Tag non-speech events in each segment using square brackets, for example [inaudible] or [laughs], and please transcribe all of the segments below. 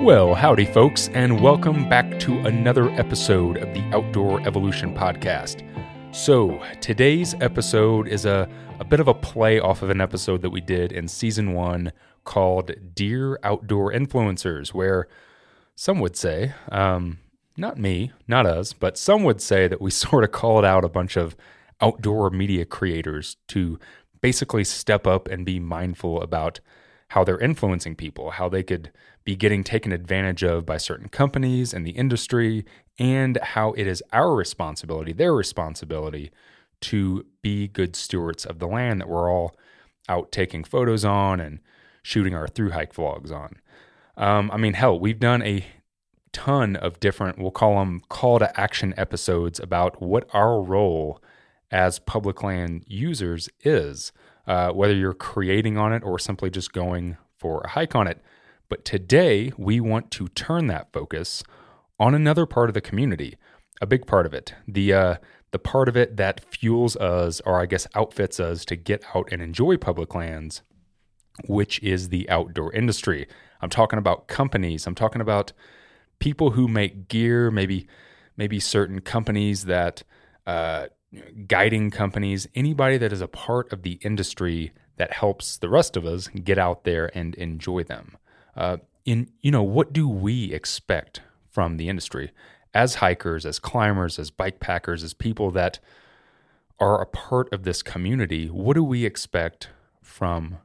Well, howdy, folks, and welcome back to another episode of the Outdoor Evolution Podcast. So, today's episode is a, a bit of a play off of an episode that we did in season one called Dear Outdoor Influencers, where some would say, um, not me, not us, but some would say that we [laughs] sort of called out a bunch of outdoor media creators to basically step up and be mindful about how they're influencing people, how they could be getting taken advantage of by certain companies and the industry, and how it is our responsibility, their responsibility, to be good stewards of the land that we're all out taking photos on and shooting our through hike vlogs on. Um, I mean, hell, we've done a ton of different, we'll call them call to action episodes about what our role as public land users is, uh, whether you're creating on it or simply just going for a hike on it. But today, we want to turn that focus on another part of the community, a big part of it, the uh, the part of it that fuels us, or I guess outfits us to get out and enjoy public lands, which is the outdoor industry. I'm talking about companies. I'm talking about people who make gear, maybe maybe certain companies that uh, guiding companies, anybody that is a part of the industry that helps the rest of us get out there and enjoy them. Uh, in you know, what do we expect from the industry as hikers, as climbers, as bike packers, as people that are a part of this community? What do we expect from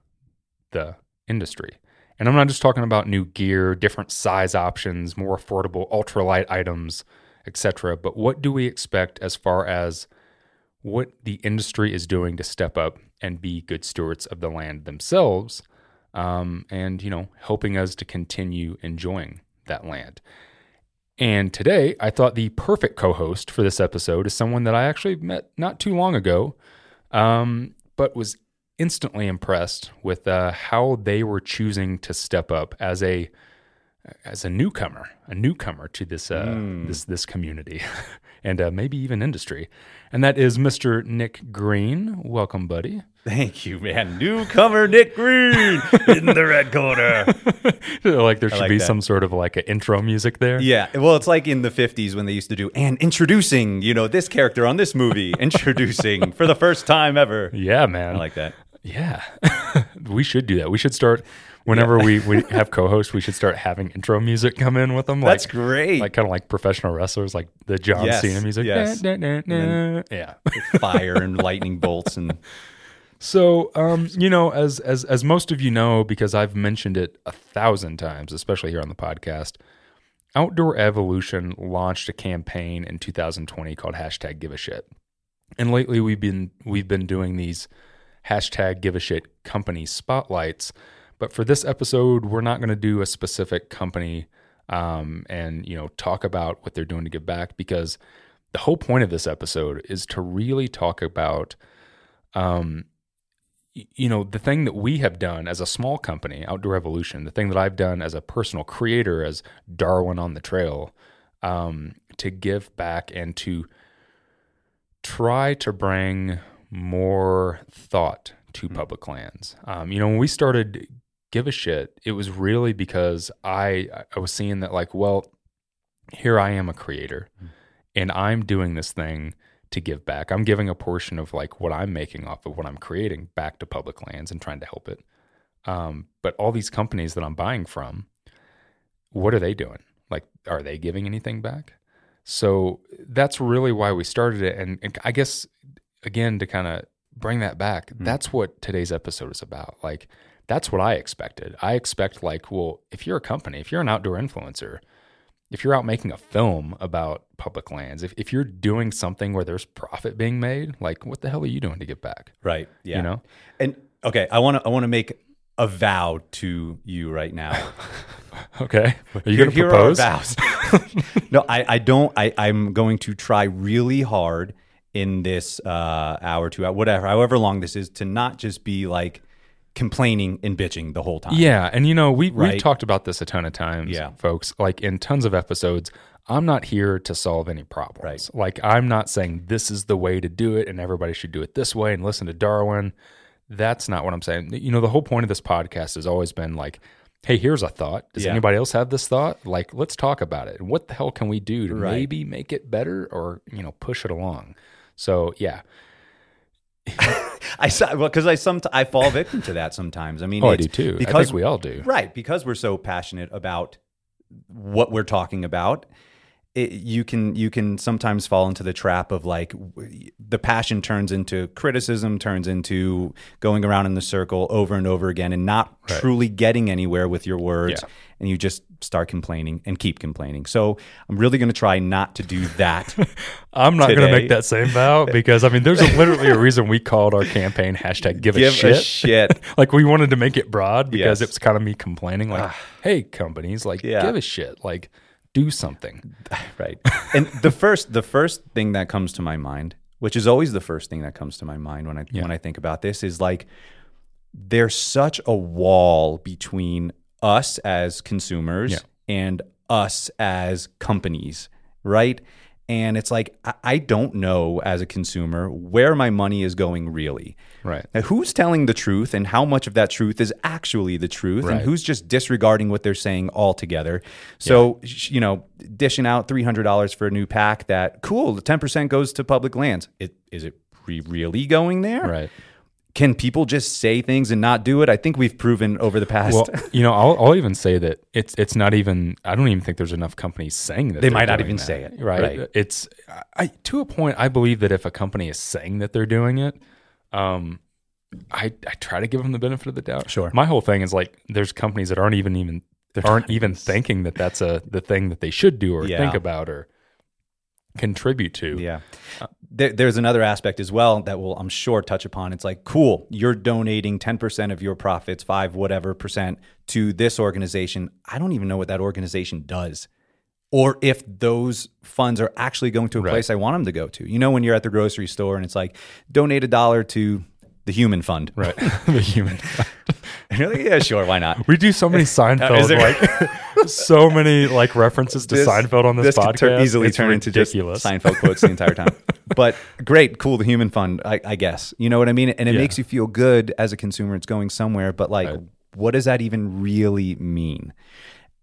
the industry? And I'm not just talking about new gear, different size options, more affordable ultralight items, etc. But what do we expect as far as what the industry is doing to step up and be good stewards of the land themselves, um, and you know, helping us to continue enjoying that land. And today, I thought the perfect co-host for this episode is someone that I actually met not too long ago, um, but was instantly impressed with uh, how they were choosing to step up as a as a newcomer, a newcomer to this uh, mm. this this community, [laughs] and uh, maybe even industry, and that is Mr. Nick Greene. Welcome, buddy. Thank you, man. Newcomer Nick Greene in the red corner. [laughs] like there should like be that. some sort of like an intro music there. Yeah. Well, it's like in the 50s when they used to do and introducing, you know, this character on this movie, introducing [laughs] for the first time ever. Yeah, man. I like that. Yeah. we should do that. We should start whenever yeah. we, we [laughs] have co-hosts, we should start having intro music come in with them. Like, That's great. Like kind of like professional wrestlers, like the John yes. Cena music. Yes. Da, da, da, yeah. [laughs] Fire and lightning bolts and [laughs] so, um, you know, as as as most of you know, because I've mentioned it a thousand times, especially here on the podcast, Outdoor Evolution launched a campaign in 2020 called hashtag Give a Shit, and lately we've been we've been doing these hashtag Give a Shit company spotlights. But for this episode, we're not going to do a specific company um, and you know talk about what they're doing to give back because the whole point of this episode is to really talk about um, you know, the thing that we have done as a small company, Outdoor Evolution, the thing that I've done as a personal creator, as Darwin on the trail, um, to give back and to try to bring more thought to mm-hmm. public lands. Um, you know, when we started Give a Shit, it was really because I I was seeing that like, well, here I am a creator, mm-hmm. and I'm doing this thing to give back. I'm giving a portion of like what I'm making off of what I'm creating back to public lands and trying to help it. Um, but all these companies that I'm buying from, what are they doing? Like, are they giving anything back? So that's really why we started it. And, and I guess, again, to kind of bring that back, mm. that's what today's episode is about. Like, that's what I expected. I expect, like, well, if you're a company, if you're an outdoor influencer, if you're out making a film about public lands, if, if you're doing something where there's profit being made, like what the hell are you doing to get back? Right. Yeah. You know? And okay, I wanna I wanna make a vow to you right now. [laughs] okay. Are you here, gonna propose? vows. [laughs] no, I, I don't I, I'm going to try really hard in this uh, hour, two hour, whatever, however long this is, to not just be like complaining and bitching the whole time. Yeah, and you know, we right? we've talked about this a ton of times, yeah. folks, like in tons of episodes. I'm not here to solve any problems. Right. Like I'm not saying this is the way to do it and everybody should do it this way and listen to Darwin. That's not what I'm saying. You know, the whole point of this podcast has always been like hey, here's a thought. Does Yeah. anybody else have this thought? Like, let's talk about it. What the hell can we do to Right. maybe make it better or, you know, push it along? So, yeah. [laughs] I saw well because I some I fall victim to that sometimes. I mean, Oh, I do too. I Because think we all do. right because we're so passionate about what we're talking about. It, you can you can sometimes fall into the trap of like w- the passion turns into criticism, turns into going around in the circle over and over again, and not Right. truly getting anywhere with your words. Yeah. And you just start complaining and keep complaining. So I'm really going to try not to do that. [laughs] I'm not going to make that same vow [laughs] because, I mean, there's a, literally a reason we called our campaign hashtag give, Give a shit. a shit. [laughs] like, we wanted to make it broad because Yes. it's kind of me complaining, like, ah. hey, companies, like, Yeah. give a shit. Like, do something. right and the first the first thing that comes to my mind which is always the first thing that comes to my mind when i when i think about this is like there's such a wall between us as consumers Yeah. and us as companies right and it's like I, don't know as a consumer where my money is going really Right. now, who's telling the truth and how much of that truth is actually the truth Right. and who's just disregarding what they're saying altogether? So, sh- you know, dishing out $300 for a new pack that, cool, the 10% goes to public lands. It, is it really going there? Right. Can people just say things and not do it? I think we've proven over the past. Well, [laughs] you know, I'll, I'll even say that it's it's not even. I don't even think there's enough companies saying that They might not even that, say it, Right? right. It's I to a point. I believe that if a company is saying that they're doing it, um, I I try to give them the benefit of the doubt. Sure. My whole thing is like, there's companies that aren't even even aren't even thinking that that's a the thing that they should do or Yeah. think about or contribute to. Yeah. There, there's another aspect as well that we'll, I'm sure, touch upon. It's like, cool, you're donating 10% of your profits, five, whatever percent, to this organization. I don't even know what that organization does. Or if those funds are actually going to a Right. place I want them to go to. You know, when you're at the grocery store and it's like, donate a dollar to the human fund. Right. [laughs] [laughs] the human. And you're like, yeah, sure, why not? We do so many Seinfeld, there- like [laughs] so many like references to Seinfeld on this, could podcast. tur- easily It's turn into ridiculous. just Seinfeld quotes the entire time. [laughs] but great, cool, the human fund, I, I guess. You know what I mean? And it Yeah. makes you feel good as a consumer. It's going somewhere, but like, Right. what does that even really mean?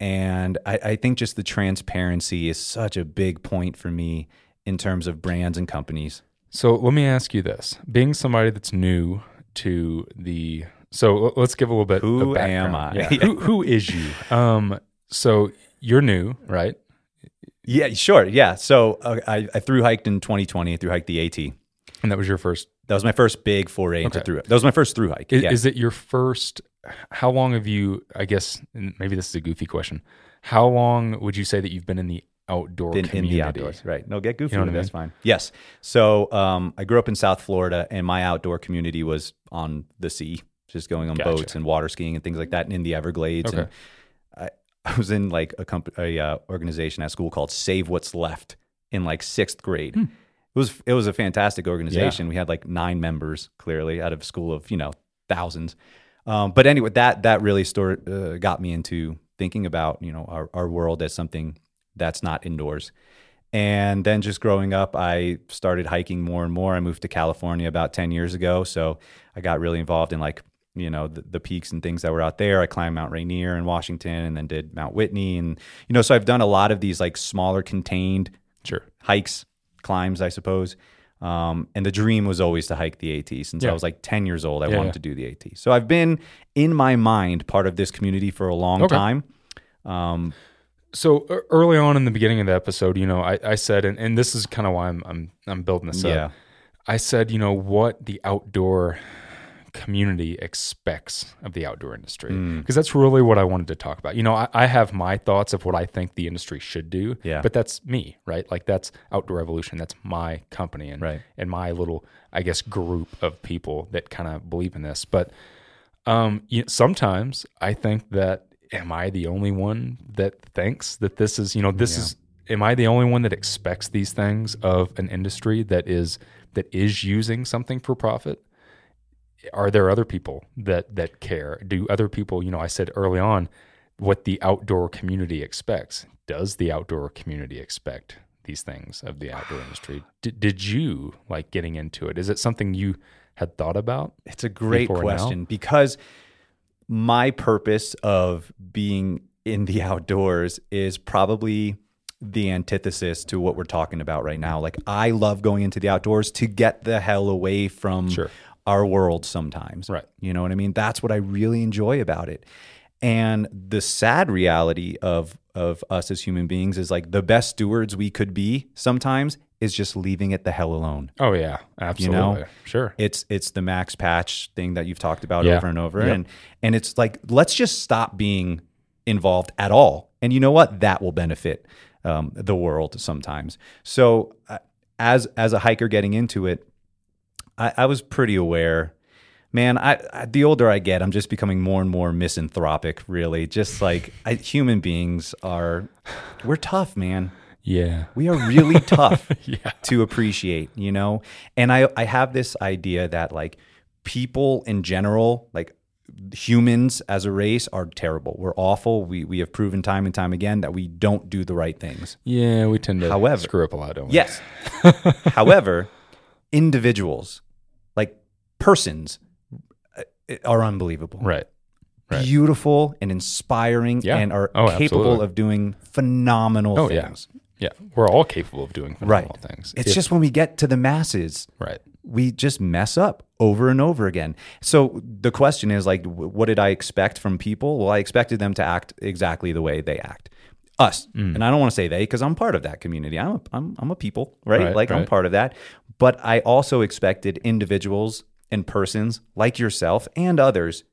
And I, I think just the transparency is such a big point for me in terms of brands and companies. So let me ask you this: being somebody that's new to the, so let's give a little bit. Who am I? Yeah. who, who is you? Um, so you're new, right? Yeah, sure. Yeah. So uh, I, I through hiked in 2020, through hiked the AT. And that was your first. That was my first big foray into Okay. through. That was my first through hike. Is, yeah. is it your first? How long have you? I guess maybe this is a goofy question. How long would you say that you've been in the outdoor been in community? the outdoors, right? No, get goofy. You know I it, That's fine. Yes. So um, I grew up in South Florida, and my outdoor community was on the sea, just going on Gotcha. boats and water skiing and things like that, and in the Everglades. Okay. And I, was in like a, company, a uh, organization at school called Save What's Left in like sixth grade. Hmm. It was it was a fantastic organization. We had like nine members, clearly out of school of you know thousands. Um, but anyway, that that really uh, got me into thinking about you know our, our world as something that's not indoors. And then just growing up, I started hiking more and more. I moved to California about 10 years ago. So I got really involved in like, you know, the, the peaks and things that were out there. I climbed Mount Rainier in Washington and then did Mount Whitney. And, you know, so I've done a lot of these like smaller contained Sure. hikes, climbs, I suppose. Um, and the dream was always to hike the AT. Since Yeah. I was like 10 years old, I Yeah, wanted yeah. to do the AT. So I've been in my mind part of this community for a long Okay. time. Um, So early on in the beginning of the episode, you know, I, I said, and, and this is kind of why I'm, I'm I'm building this up. I said, you know, what the outdoor community expects of the outdoor industry, Mm. because that's really what I wanted to talk about. You know, I, I have my thoughts of what I think the industry should do, Yeah. but that's me, right? Like that's Outdoor Evolution. That's my company and Right. and my little, I guess, group of people that kind of believe in this. But um, you sometimes I think that am I the only one that thinks that this is, you know, this Yeah. is am I the only one that expects these things of an industry that is that is using something for profit? Are there other people that that care? Do other people, you know, I said early on what the outdoor community expects. Does the outdoor community expect these things of the outdoor [sighs] industry? Did, did you like getting into it? Is it something you had thought about? It's a great before now? question because my purpose of being in the [laughs] outdoors is probably the antithesis to what we're talking about right now. Like I love going into the outdoors to get the hell away from Sure. Our world sometimes. Right. You know what I mean? That's what I really enjoy about it. And the sad reality of of us as human beings is like the best stewards we could be sometimes is just leaving it the hell alone. Oh yeah, absolutely. sure. It's it's the max patch thing that you've talked about Yeah. over and over, Yep. and and it's like let's just stop being involved at all. And you know what? That will benefit um, the world sometimes. So uh, as as a hiker getting into it, I, I was pretty aware. Man, I, I the older I get, I'm just becoming more and more misanthropic. Really, just like I, human beings are, we're tough, man. Yeah. We are really [laughs] tough Yeah. to appreciate, you know? And I, I have this idea that like people in general, like humans as a race are terrible. We're awful. We, we have proven time and time again that we don't do the right things. Yeah, we tend to However- screw up a lot, don't we? Yes. [laughs] However, individuals, persons, uh, are unbelievable. Right. Right. Beautiful and inspiring Yeah. and are Oh, capable absolutely. of doing phenomenal Oh things. Yeah. We're all capable of doing Right. phenomenal things. It's If- just when we get to the masses, right. we just mess up over and over again. So the question is like, what did I expect from people? Well, I expected them to act exactly the way they act. Us, Mm. and I don't want to say they because I'm part of that community. I'm a, I'm, I'm a people, right? Right, like I'm part of that. But I also expected individuals and persons like yourself and others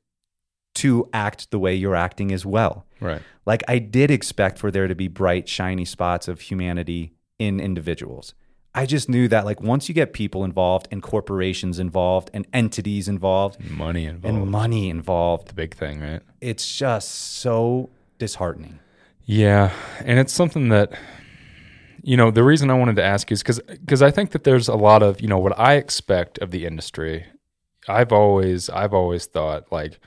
to act the way you're acting as well. Right. Like I did expect for there to be bright, shiny spots of humanity in individuals. I just knew that like once you get people involved and corporations involved and entities involved Money involved. and money involved, the big thing, right? it's just so disheartening. Yeah, and it's something that you know the reason I wanted to ask you is because because I think that there's a lot of you know what I expect of the industry. I've always I've always thought like,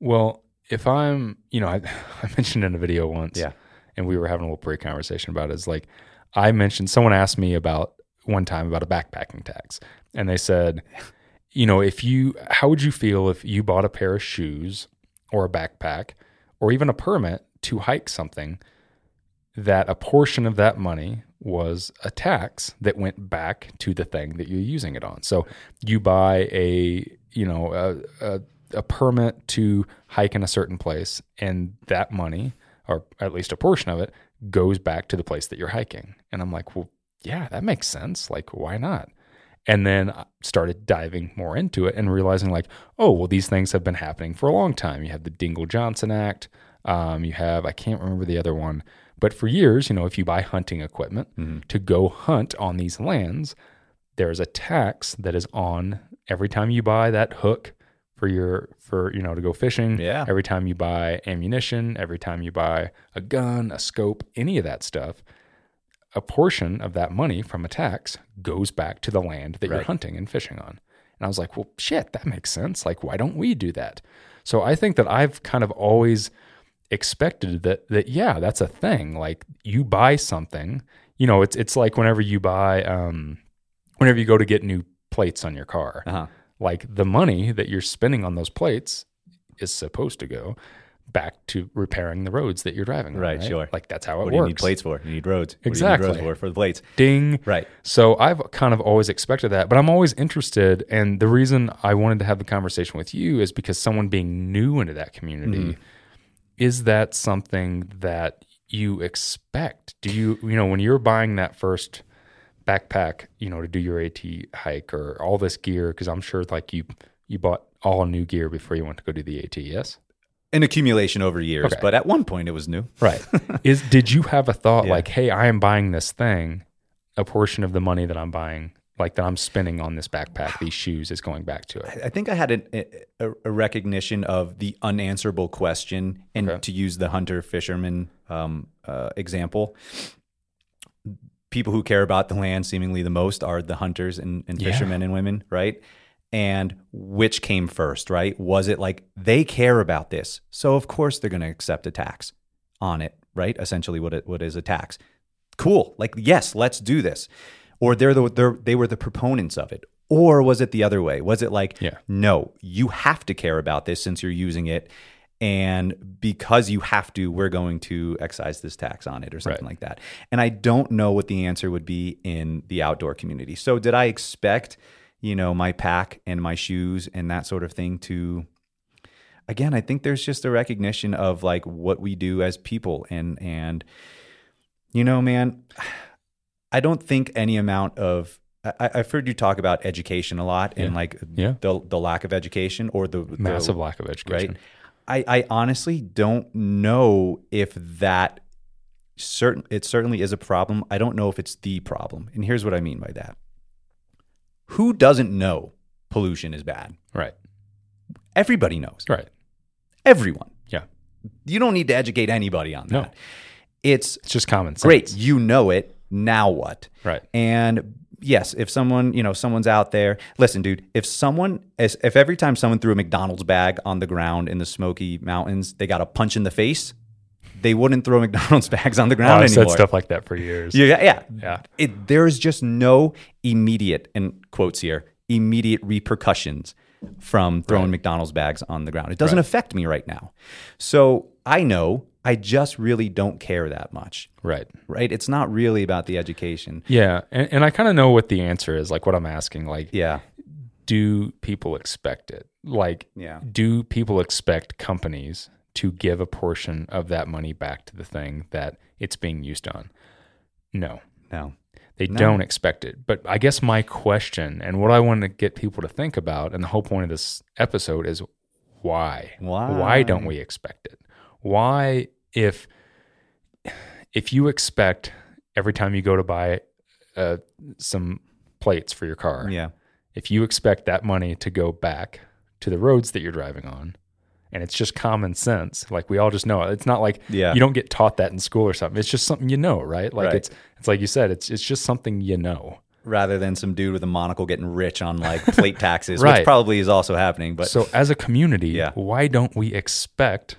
well, if I'm you know I, [laughs] I mentioned in a video once, Yeah. and we were having a little pre conversation about it. Is like I mentioned someone asked me about one time about a backpacking tax, and they said, [laughs] you know, if you how would you feel if you bought a pair of shoes or a backpack or even a permit to hike something that a portion of that money was a tax that went back to the thing that you're using it on. So you buy a, you know, a, a, a permit to hike in a certain place and that money or at least a portion of it goes back to the place that you're hiking. And I'm like, well, yeah, that makes sense. Like, why not? And then I started diving more into it and realizing, like, oh, well, these things have been happening for a long time. You have the Dingell Johnson Act. Um, you have, I can't remember the other one, but for years, you know, if you buy hunting equipment to go hunt on these lands, there's a tax that is on every time you buy that hook for your for you know to go fishing Yeah. every time you buy ammunition every time you buy a gun a scope any of that stuff a portion of that money from a tax goes back to the land that you're hunting and fishing on. And i was like well shit that makes sense. Like why don't we do that? So i think that i've kind of always expected that that yeah that's a thing. Like you buy something you know it's it's like whenever you buy um whenever you go to get new plates on your car Uh-huh. like the money that you're spending on those plates is supposed to go back to repairing the roads that you're driving on, Right, right sure. like that's how it What do works you need plates for? You need roads. Exactly. What do you need roads for? For the plates. ding Right. so I've kind of always expected that, but I'm always interested. And the reason I wanted to have the conversation with you is because someone being new into that community, is that something that you expect? Do you, you know, when you're buying that first backpack, you know, to do your AT hike or all this gear, because I'm sure like you, you bought all new gear before you went to go do the AT, yes? An accumulation over years, Okay. but at one point it was new. Right. [laughs] is did you have a thought Yeah. like, hey, I am buying this thing, a portion of the money that I'm buying, like that I'm spending on this backpack, these shoes is going back to it. I think I had an, a, a recognition of the unanswerable question, and Okay. to use the hunter fisherman um, uh, example, people who care about the land seemingly the most are the hunters and, and Yeah. fishermen and women, right? And which came first, right? Was it like they care about this, so of course they're going to accept a tax on it, right? Essentially, what it, what is a tax? Cool, like yes, let's do this. Or they're the they're, they were the proponents of it, or was it the other way? Was it like Yeah. no, you have to care about this since you're using it. And because you have to, we're going to excise this tax on it or something Right. like that. And I don't know what the answer would be in the outdoor community. So did I expect, you know, my pack and my shoes and that sort of thing to again, I think there's just a recognition of like what we do as people and and you know, man, [sighs] I don't think any amount of I, I've heard you talk about education a lot and Yeah. like Yeah. the the lack of education or the the- Massive lack of education. right. I, I honestly don't know if that certain it certainly is a problem. I don't know if it's the problem. And here's what I mean by that. Who doesn't know pollution is bad? Right. Everybody knows. Right. Everyone. Yeah. You don't need to educate anybody on that. No. It's It's just common sense. great. You know it. Now what? Right. And yes, if someone, you know, someone's out there, listen, dude, if someone, if if every time someone threw a McDonald's bag on the ground in the Smoky Mountains, they got a punch in the face, they wouldn't throw [laughs] McDonald's bags on the Oh, ground I've said stuff like that for years. Yeah, yeah. Yeah. It, there is just no immediate, in quotes here, immediate repercussions from throwing McDonald's bags on the ground. It doesn't Right. affect me right now. So I know I just really don't care that much, Right. right? It's not really about the education. Yeah. And, and I kind of know what the answer is, like what I'm asking. Like, Yeah. do people expect it? Like, Yeah. do people expect companies to give a portion of that money back to the thing that it's being used on? No, No. they No. don't expect it. But I guess my question and what I want to get people to think about, and the whole point of this episode is why? Why? Why don't we expect it? Why, if if you expect every time you go to buy uh, some plates for your car, Yeah. if you expect that money to go back to the roads that you're driving on, and it's just common sense, like we all just know it. It's not like Yeah. you don't get taught that in school or something. It's just something you know, right? Like Right. it's it's like you said, it's it's just something you know. Rather than some dude with a monocle getting rich on like plate [laughs] taxes, Right. which probably is also happening. But so as a community, Yeah. why don't we expect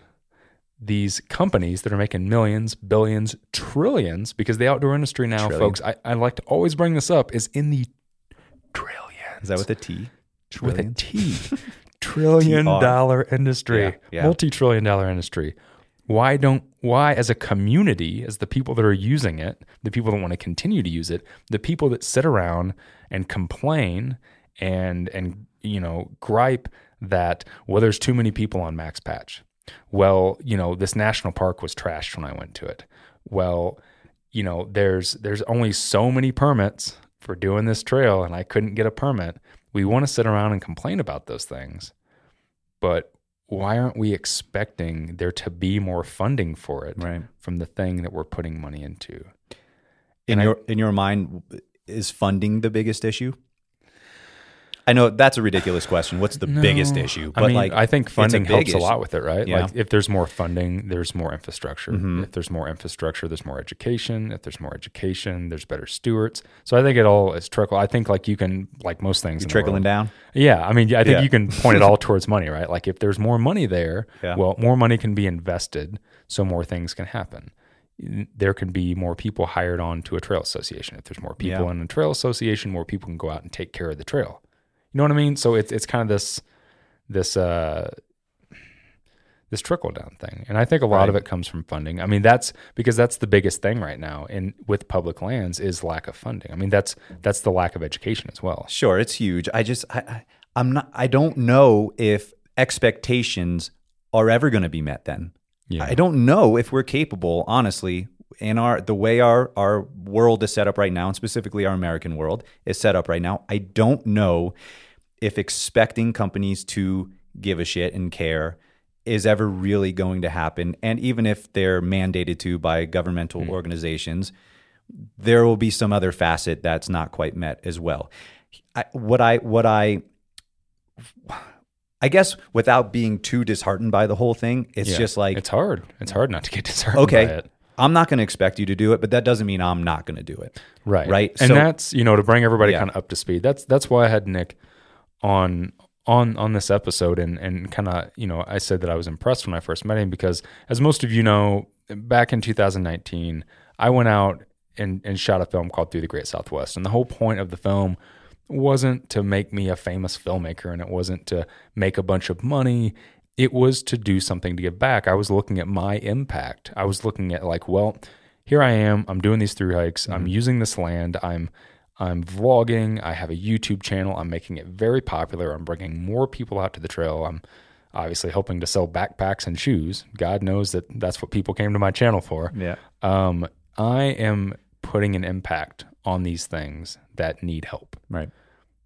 these companies that are making millions, billions, trillions? Because the outdoor industry now, Trillion. folks, I, I like to always bring this up, is in the trillions. is that with a T? with a [laughs] Trillion? T. Trillion TR. dollar industry, Yeah, yeah. multi trillion dollar industry. Why don't, why as a community, as the people that are using it, the people that want to continue to use it, the people that sit around and complain and, and, you know, gripe that, well, there's too many people on Max Patch. Well, you know, this national park was trashed when I went to it. Well, you know, there's there's only so many permits for doing this trail and I couldn't get a permit. We want to sit around and complain about those things. But why aren't we expecting there to be more funding for it Right. from the thing that we're putting money into? In And I- your in your mind, is funding the biggest issue? I know that's a ridiculous question. What's the biggest issue? I mean, I think a funding big helps a lot with it, right? Yeah. Like if there's more funding, there's more infrastructure. Mm-hmm. If there's more infrastructure, there's more education. If there's more education, there's better stewards. So I think it all is trickle. I think like you can like most things trickling world- down. Yeah, I mean, I think Yeah. you can point it [laughs] all towards money, right? Like if there's more money there, Yeah. well, more money can be invested, so more things can happen. There can be more people hired on to a trail association. If there's more people Yeah. in a trail association, more people can go out and take care of the trail. You know what I mean? So it's it's kind of this this uh this trickle down thing. And I think a lot of it comes from funding. I mean, that's because that's the biggest thing right now in with public lands is lack of funding. I mean, that's that's the lack of education as well. Sure, it's huge. I just I, I I'm not I don't know if expectations are ever going to be met then. Yeah. I don't know if we're capable, honestly, in our the way our our world is set up right now, and specifically our American world is set up right now. I don't know if expecting companies to give a shit and care is ever really going to happen. And even if they're mandated to by governmental hmm. organizations, there will be some other facet that's not quite met as well. I, what I what I I guess without being too disheartened by the whole thing, it's Yeah. just like it's hard. It's hard not to get disheartened okay, by it. I'm not going to expect you to do it, but that doesn't mean I'm not going to do it. Right. Right. And So- that's, you know, to bring everybody Yeah. kind of up to speed. That's that's why I had Nick on on on this episode and and kind of, you know, I said that I was impressed when I first met him because as most of you know, back in 2019, I went out and and shot a film called Through the Great Southwest. And the whole point of the film wasn't to make me a famous filmmaker and it wasn't to make a bunch of money. It was to do something to give back. I was looking at my impact. I was looking at like, well, here I am. I'm doing these through hikes. I'm using this land. I'm I'm vlogging. I have a YouTube channel. I'm making it very popular. I'm bringing more people out to the trail. I'm obviously hoping to sell backpacks and shoes. God knows that that's what people came to my channel for. Yeah. Um, I am putting an impact on these things that need help. Right.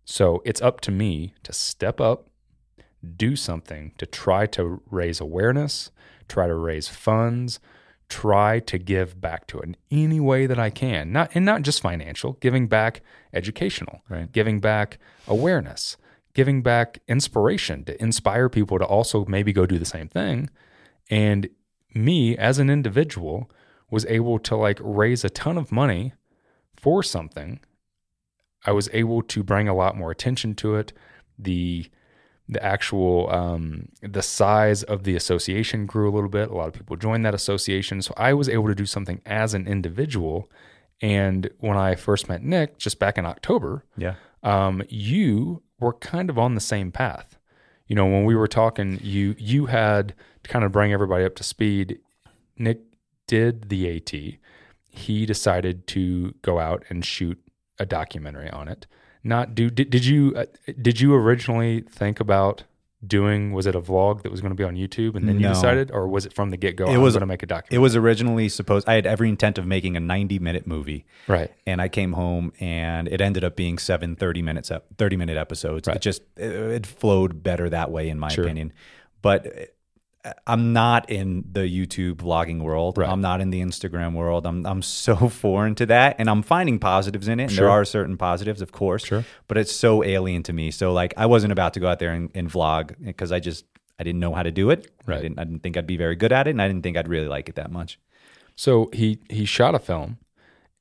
So it's up to me to step up, do something to try to raise awareness, try to raise funds, try to give back to it in any way that I can. Not and not just financial, giving back educational, Right. giving back awareness, giving back inspiration to inspire people to also maybe go do the same thing. And me as an individual was able to like raise a ton of money for something I was able to bring a lot more attention to it. The the actual um, the size of the association grew a little bit. A lot of people joined that association, so I was able to do something as an individual. And when I first met Nick, just back in October, Yeah. um, you were kind of on the same path. You know, when we were talking, you you had to kind of bring everybody up to speed. Nick did the AT. He decided to go out and shoot a documentary on it. Not do did, did you uh, did you originally think about doing was it a vlog that was going to be on YouTube and then you decided or was it from the get go It was- going to make a It was originally supposed. I had every intent of making a 90 minute movie, right. and I came home and it ended up being seven 30 minutes, ep- 30 minute episodes. Right. It just it, it flowed better that way, in my Sure. opinion. But I'm not in the YouTube vlogging world. Right. I'm not in the Instagram world. I'm I'm so [laughs] foreign to that, and I'm finding positives in it. And Sure. there are certain positives, of course. Sure. But it's so alien to me. So like, I wasn't about to go out there and, and vlog because I just I didn't know how to do it. Right. I didn't I didn't think I'd be very good at it, and I didn't think I'd really like it that much. So he he shot a film,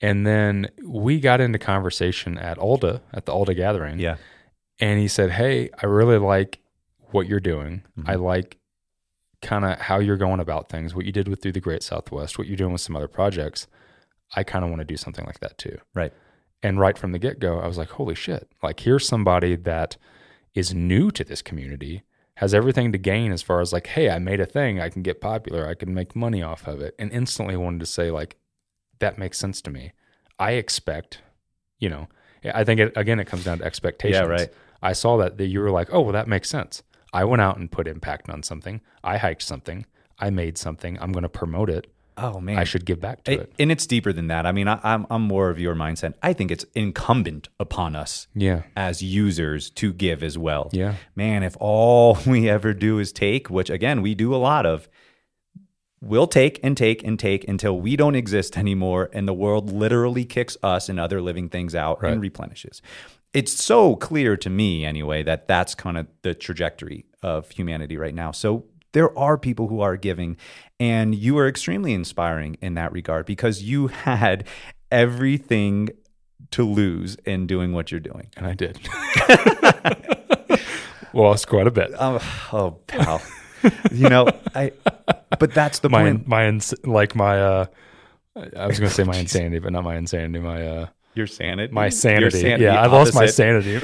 and then we got into conversation at ALDHA at the ALDHA gathering. Yeah. and he said, "Hey, I really like what you're doing. Mm-hmm. I like kind of how you're going about things. What you did with through the Great Southwest. What you're doing with some other projects. I kind of want to do something like that too." Right. And right from the get go, I was like, "Holy shit! Like here's somebody that is new to this community." Has everything to gain as far as like, hey, I made a thing, I can get popular, I can make money off of it, and instantly wanted to say like, that makes sense to me. I expect, you know, I think it, again, it comes down to expectations. Yeah, right. I saw that, that you were like, oh, well, that makes sense. I went out and put impact on something. I hiked something. I made something. I'm going to promote it. Oh man. I should give back to It- it. and it's deeper than that. I mean, I, I'm I'm more of your mindset. I think it's incumbent upon us Yeah. as users to give as well. Yeah. Man, if all [laughs] we ever do is take, which again we do a lot of, we'll take and take and take until we don't exist [laughs] anymore, and the world literally kicks us and other living things out and replenishes. It's so clear to me, anyway, that that's kind of the trajectory of humanity right now. So there are people who are giving, and you are extremely inspiring in that regard because you [laughs] had everything to lose in doing what you're doing. And I did. [laughs] Lost quite a bit. Oh, oh pal. you know, I. But that's the [laughs] My, point. my, ins- like my, uh, I was going to say my insanity, but not my insanity. My, uh, Your sanity. my sanity. sanity yeah. I lost my sanity.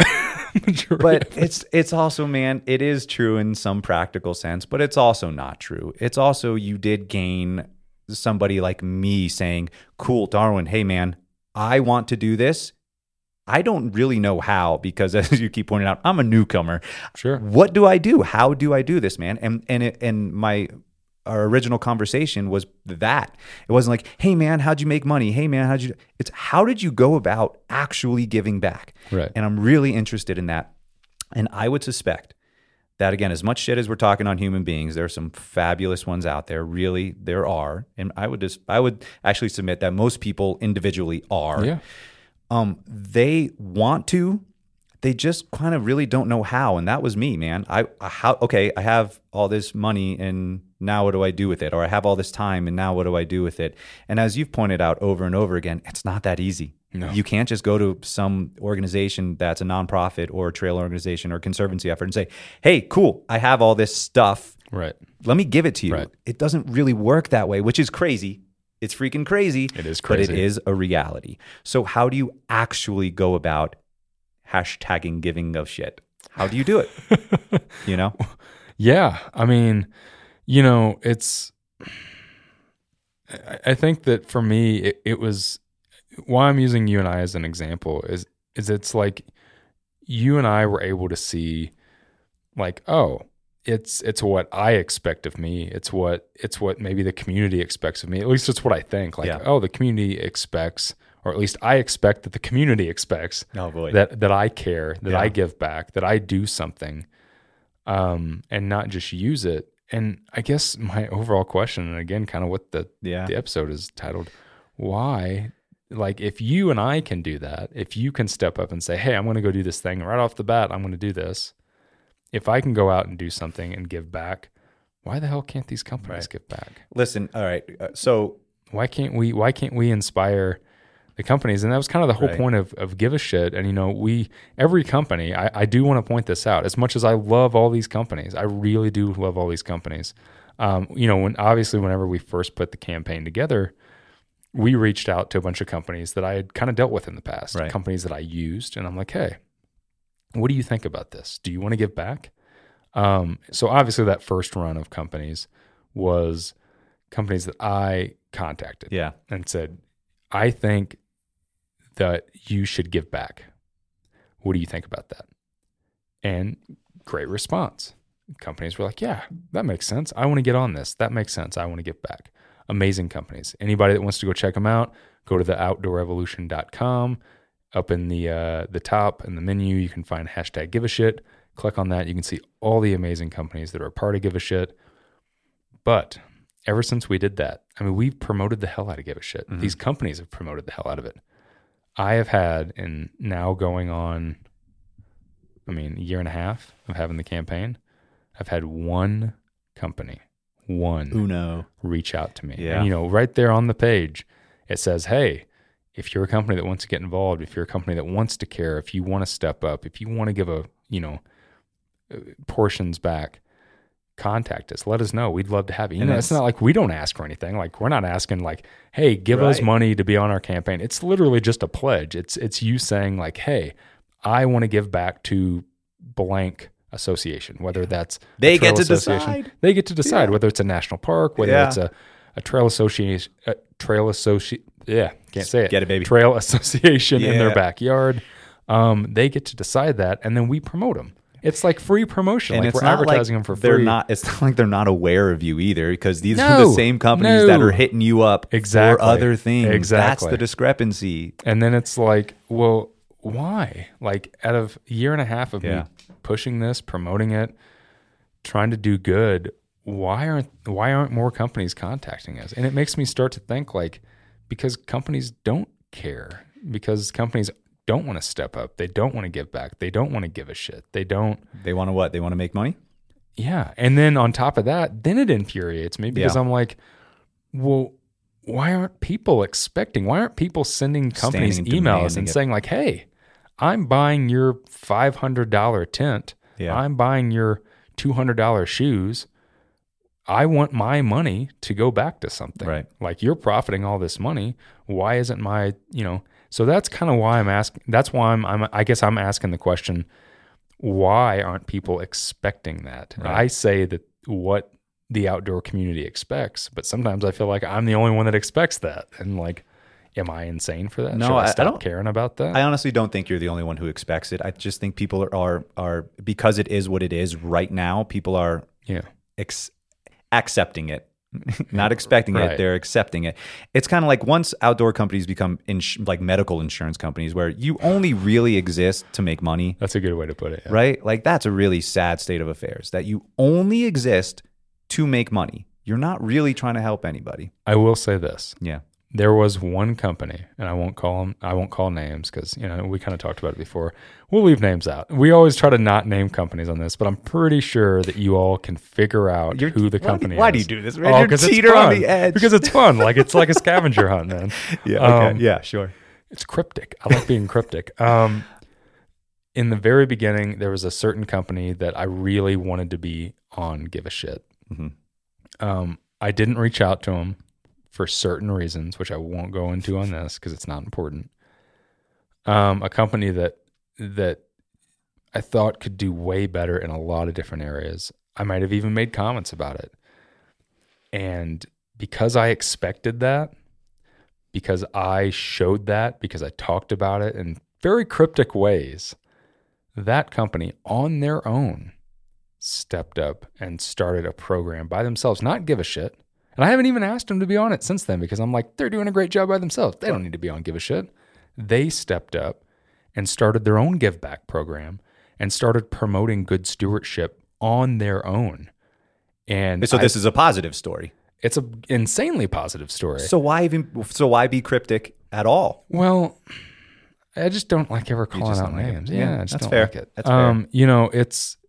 But it's it's also, man, it is true in some practical sense, but it's also not true. It's also you did gain somebody like me saying, "Cool, Darwin. Hey, man, I want to do this." I don't really know how because, [laughs] as you keep pointing out, I'm a newcomer. sure. what do I do? How do I do this, man? And and it, and my our original conversation was that it wasn't like, hey man, how'd you make money? Hey man, how'd you? It's how did you go about actually giving back? Right. And I'm really interested in that. And I would suspect that again, as much shit as we're talking on human beings, there are some fabulous ones out there. Really, there are. And I would just I would actually submit that most people individually are Yeah. um, they want to, they just kind of really don't know how. And that was me, man. I, I how okay, I have all this money and now what do I do with it? Or I have all this time and now what do I do with it? And as you've pointed out over and over again, it's not that easy. No. You can't just go to some organization that's a nonprofit or a trail organization or conservancy effort and say, "Hey, cool, I have all this stuff Right. let me give it to you. Right. It doesn't really work that way, which is crazy. It's freaking crazy. It is crazy. But it is a reality. So how do you actually go about hashtagging giving of shit? How do you do it? [laughs] you know? Yeah, I mean, you know, it's. I- I think that for me, it, it was why I'm using you and I as an example is is it's like you and I were able to see, like, oh, it's it's what I expect of me. It's what it's what maybe the community expects of me. At least it's what I think. Like, Yeah. oh, the community expects, or at least I expect that the community expects Oh boy. that that I care, that Yeah. I give back, that I do something, um, and not just use it. And I guess my overall question, and again, kind of what the yeah. the episode is titled, why? Like, if you and I can do that, if you can step up and say, "Hey, I'm going to go do this thing right off the bat. I'm going to do this." If I can go out and do something and give back, why the hell can't these companies Right. give back? Listen, all right. Uh, so why can't we why can't we inspire the companies and that was kind of the whole Right. point of, of give a shit and you know we every company I, I do want to point this out as much as i love all these companies i really do love all these companies um, you know when obviously whenever we first put the campaign together we reached out to a bunch of companies that i had kind of dealt with in the past Right. companies that i used and i'm like hey what do you think about this do you want to give back um, so obviously that first run of companies was companies that i contacted yeah. and said, I think that you should give back. What do you think about that? And great response. Companies were like, yeah, that makes sense. I want to get on this. That makes sense. I want to give back. Amazing companies. Anybody that wants to go check them out, go to the outdoorevolution.com. Up in the uh, the top in the menu, you can find hashtag give a shit. Click on that. You can see all the amazing companies that are a part of give a shit. But ever since we did that, I mean, we've promoted the hell out of Give a Shit. These companies have promoted the hell out of it. I have had, and now going on, I mean, a year and a half of having the campaign, I've had one company, one Uno. reach out to me. Yeah. And, you know, right there on the page, it says, hey, if you're a company that wants to get involved, if you're a company that wants to care, if you want to step up, if you want to give a, you know, uh, portions back, contact us. Let us know. We'd love to have you. You And know, it's it's- not like we don't ask for anything. Like we're not asking like, hey, give us money to be on our campaign. It's literally just a pledge. It's it's you saying like, hey, I want to give back to blank association, whether that's They get to decide. They get to decide Yeah. whether it's a national park, whether Yeah. it's a, a trail association, a trail associate. Yeah, can't say it. Get it, baby. Trail [laughs] association in their backyard. Um, they get to decide that, and then we promote them. It's like free promotion. And like it's we're advertising like them for free. they're free. not. It's [laughs] not like they're not aware of you either, because these are the same companies that are hitting you up Exactly. for other things. Exactly. That's the discrepancy. And then it's like, well, why? Like out of a year and a half of Yeah. me pushing this, promoting it, trying to do good, why aren't why aren't more companies contacting us? And it makes me start to think like because companies don't care. Because companies don't want to step up. They don't want to give back. They don't want to give a shit. They don't They want to what? They want to make money. yeah. And then on top of that, then it infuriates me because Yeah. I'm like, well, why aren't people expecting? Why aren't people sending companies Standing emails and it. saying, like, hey, I'm buying your $500 tent. Yeah. I'm buying your $200 shoes. I want my money to go back to something. Right. Like you're profiting all this money. Why isn't my, you know, so that's kind of why I'm asking. That's why I'm, I'm, I guess I'm asking the question, why aren't people expecting that? Right. I say that what the outdoor community expects, but sometimes I feel like I'm the only one that expects that. And like, am I insane for that? No, Should I- I I stop don't- caring about that? I honestly don't think you're the only one who expects it. I just think people are are, are because it is what it is right now. People are yeah. ex- accepting it, [laughs] not expecting Right. it. They're accepting it. It's kind of like once outdoor companies become ins- like medical insurance companies, where you only really exist to make money, That's a good way to put it. yeah. right? Like that's a really sad state of affairs. That you only exist to make money. You're not really trying to help anybody. I will say this. Yeah. There was one company, and I won't call them. I won't call names because you know we kind of talked about it before. We'll leave names out. We always try to not name companies on this, but I'm pretty sure that you all can figure out You're- who the why do- company. why is. do you do this, man? Oh, You're teeter on fun. the edge. because it's fun. Like it's like a scavenger hunt, man. [laughs] Yeah. Okay. Um, yeah. Sure. It's cryptic. I like being cryptic. Um, in the very beginning, there was a certain company that I really wanted to be on. Give a shit. Mhm. Um, I didn't reach out to them for certain reasons, which I won't go into on this because it's not important. Um, a company that that I thought could do way better in a lot of different areas. I might have even made comments about it. And because I expected that, because I showed that, because I talked about it in very cryptic ways, that company on their own stepped up and started a program by themselves, not give a shit. And I haven't even asked them to be on it since then because I'm like, they're doing a great job by themselves. They don't need to be on Give a Shit. They stepped up and started their own give back program and started promoting good stewardship on their own. And So I- this is a positive story. it's an insanely positive story. So why even? So why be cryptic at all? Well, I just don't like ever calling out don't like it. names. Yeah, Yeah, I just that's don't fair. like it. That's fair. um, you know, it's it-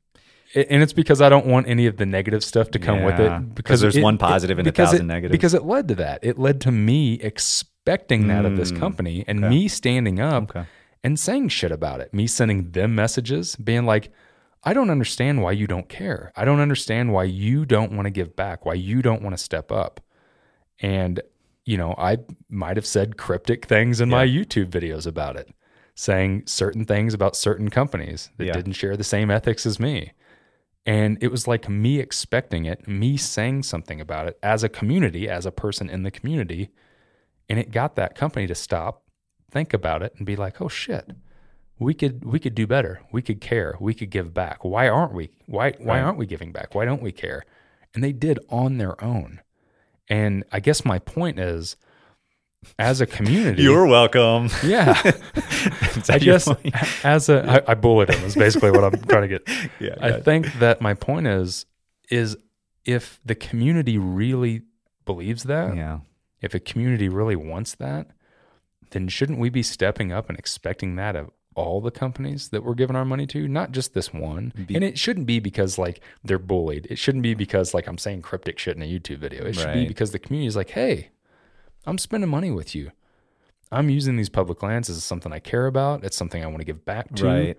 and it's because I don't want any of the negative stuff to come with it. Because there's it- one positive and a thousand it- negatives. Because it led to that. It led to me expecting that of this Mm, company and me standing up Okay. and saying shit about it. Me sending them messages, being like, I don't understand why you don't care. I don't understand why you don't want to give back, why you don't want to step up. And, you know, I might have said cryptic things in my YouTube videos about it, saying certain things about certain companies that Yeah. didn't share the same ethics as me. And it was like me expecting it, me saying something about it as a community, as a person in the community. And it got that company to stop, think about it, and be like, oh shit, we could we could do better. We could care. We could give back. Why aren't we? Why why aren't we giving back? Why don't we care? And they did on their own. And I guess my point is, as a community, You're welcome. yeah, [laughs] I guess point? as a I, I bullied him is basically what I'm trying to get. [laughs] Yeah, I yeah. think that my point is is if the community really believes that, yeah. if a community really wants that, then shouldn't we be stepping up and expecting that of all the companies that we're giving our money to, not just this one? and it shouldn't be because like they're bullied. It shouldn't be because like I'm saying cryptic shit in a YouTube video. It should be because the community is like, hey, I'm spending money with you. I'm using these public lands as something I care about. It's something I want to give back to. Right.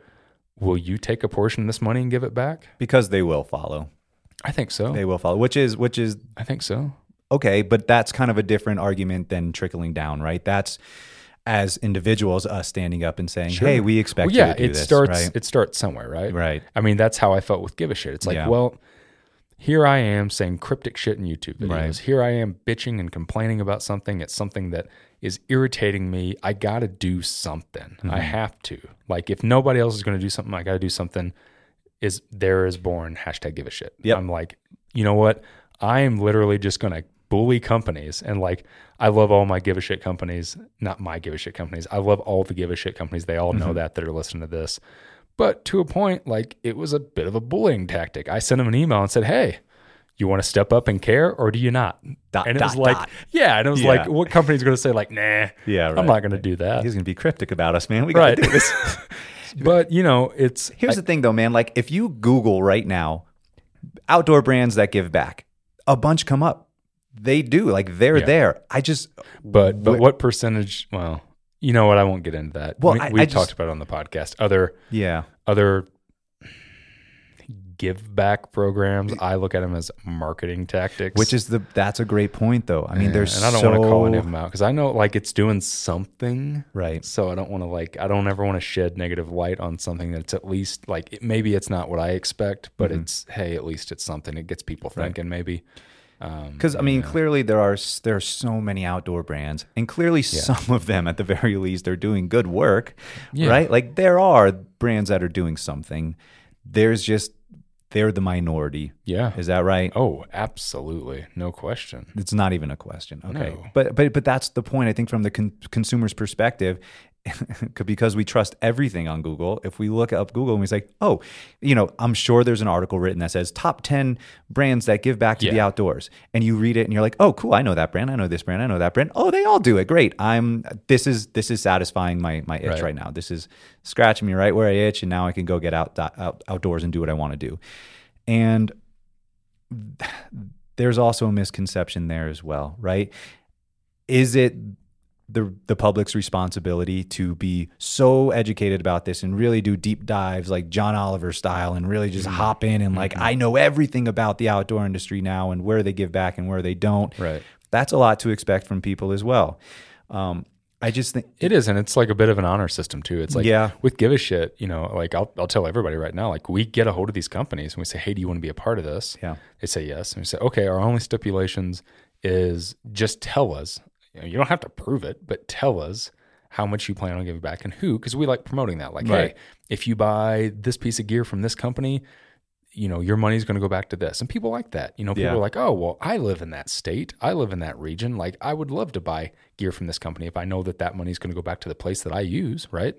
Will you take a portion of this money and give it back? Because they will follow. I think so. They will follow. Which is which is I think so. okay, but that's kind of a different argument than trickling down, right? That's as individuals us standing up and saying, "Hey, we expect Well, yeah, you to do it this." starts. right? It starts somewhere, right? Right. I mean, that's how I felt with give a shit. It's like, Yeah. well, here I am saying cryptic shit in YouTube videos. Right. Here I am bitching and complaining about something. It's something that is irritating me. I got to do something. I Mm-hmm. have to. Like, if nobody else is going to do something, I got to do something. Is there is born hashtag give a shit. Yep. I'm like, you know what? I am literally just going to bully companies and like I love all my give a shit companies, not my give a shit companies. I love all the give a shit companies. They all know Mm-hmm. that that are listening to this. But to a point, like it was a bit of a bullying tactic. I sent him an email and said, "Hey, you want to step up and care, or do you not?" Dot, and it dot, was like, dot. yeah, and it was Yeah. like, what company's going to say like, "Nah, Yeah, right, I'm not going to do that." He's going to be cryptic about us, man. We got Right. to do this. [laughs] [laughs] But you know, it's Here's the thing, though, man. Like, if you Google right now, outdoor brands that give back, a bunch come up. They do. Like, they're Yeah. there. I just, But but what percentage? Well, you know what? I won't get into that. Well, we, I- we I talked just- about it on the podcast. Other yeah. other give back programs. I look at them as marketing tactics. Which is the, that's a great point, though. I mean, Yeah, there's and I don't so, want to call any of them out because I know like it's doing something. Right. So I don't want to like I don't ever want to shed negative light on something that's at least like it, maybe it's not what I expect, but Mm-hmm. it's hey at least it's something. It gets people thinking maybe. Um, Because I mean, clearly there are there are so many outdoor brands, and clearly some of them, at the very least, are doing good work, Yeah. right? Like there are brands that are doing something. There's just they're the minority. yeah. Is that right? Oh, absolutely, no question. It's not even a question. Okay, No. but but but that's the point. I think from the con- consumer's perspective, [laughs] because we trust everything on Google. If we look up Google and we say, oh, you know, I'm sure there's an article written that says top ten brands that give back to the outdoors, and you read it and you're like, oh, cool, I know that brand. I know this brand. I know that brand. Oh, they all do it. Great. I'm. This is this is satisfying my my itch Right. right, now. This is scratching me right where I itch, and now I can go get out, out outdoors and do what I want to do. And [sighs] there's also a misconception there as well, right? Is it the the public's responsibility to be so educated about this and really do deep dives like John Oliver style and really just hop in and like I know everything about the outdoor industry now and where they give back and where they don't. Right. That's a lot to expect from people as well. Um, I just think It is, and it's like a bit of an honor system too. It's like Yeah. with give a shit, you know, like I'll I'll tell everybody right now, like we get a hold of these companies and we say, Hey, do you want to be a part of this? Yeah. They say yes. And we say, Okay, our only stipulations is just tell us. You, know, you don't have to prove it, but tell us how much you plan on giving back and who, because we like promoting that. Like, Right. hey, if you buy this piece of gear from this company, you know, your money's going to go back to this. And people like that. You know, people Yeah. are like, oh, well, I live in that state. I live in that region. Like, I would love to buy gear from this company if I know that that money's going to go back to the place that I use. Right.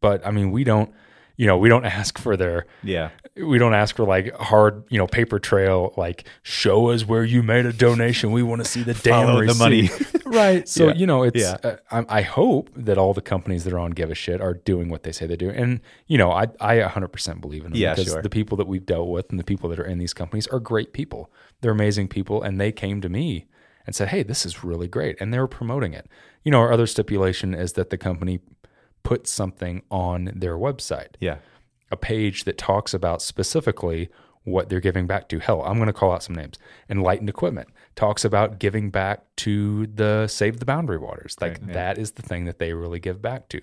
But I mean, we don't, you know, we don't ask for their, yeah. we don't ask for like hard, you know, paper trail, like show us where you made a donation. We want to see the damn Follow the money. [laughs] [laughs] right. So, Yeah. you know, it's, Yeah. uh, I, I hope that all the companies that are on Give a Shit are doing what they say they do. And, you know, I, I 100% believe in them Yeah, because sure. the people that we've dealt with and the people that are in these companies are great people. They're amazing people. And they came to me and said, Hey, this is really great. And they were promoting it. You know, our other stipulation is that the company puts something on their website Yeah. a page that talks about specifically what they're giving back to. Hell, I'm going to call out some names. Enlightened Equipment talks about giving back to the Save the Boundary Waters. Like that is the thing that they really give back to.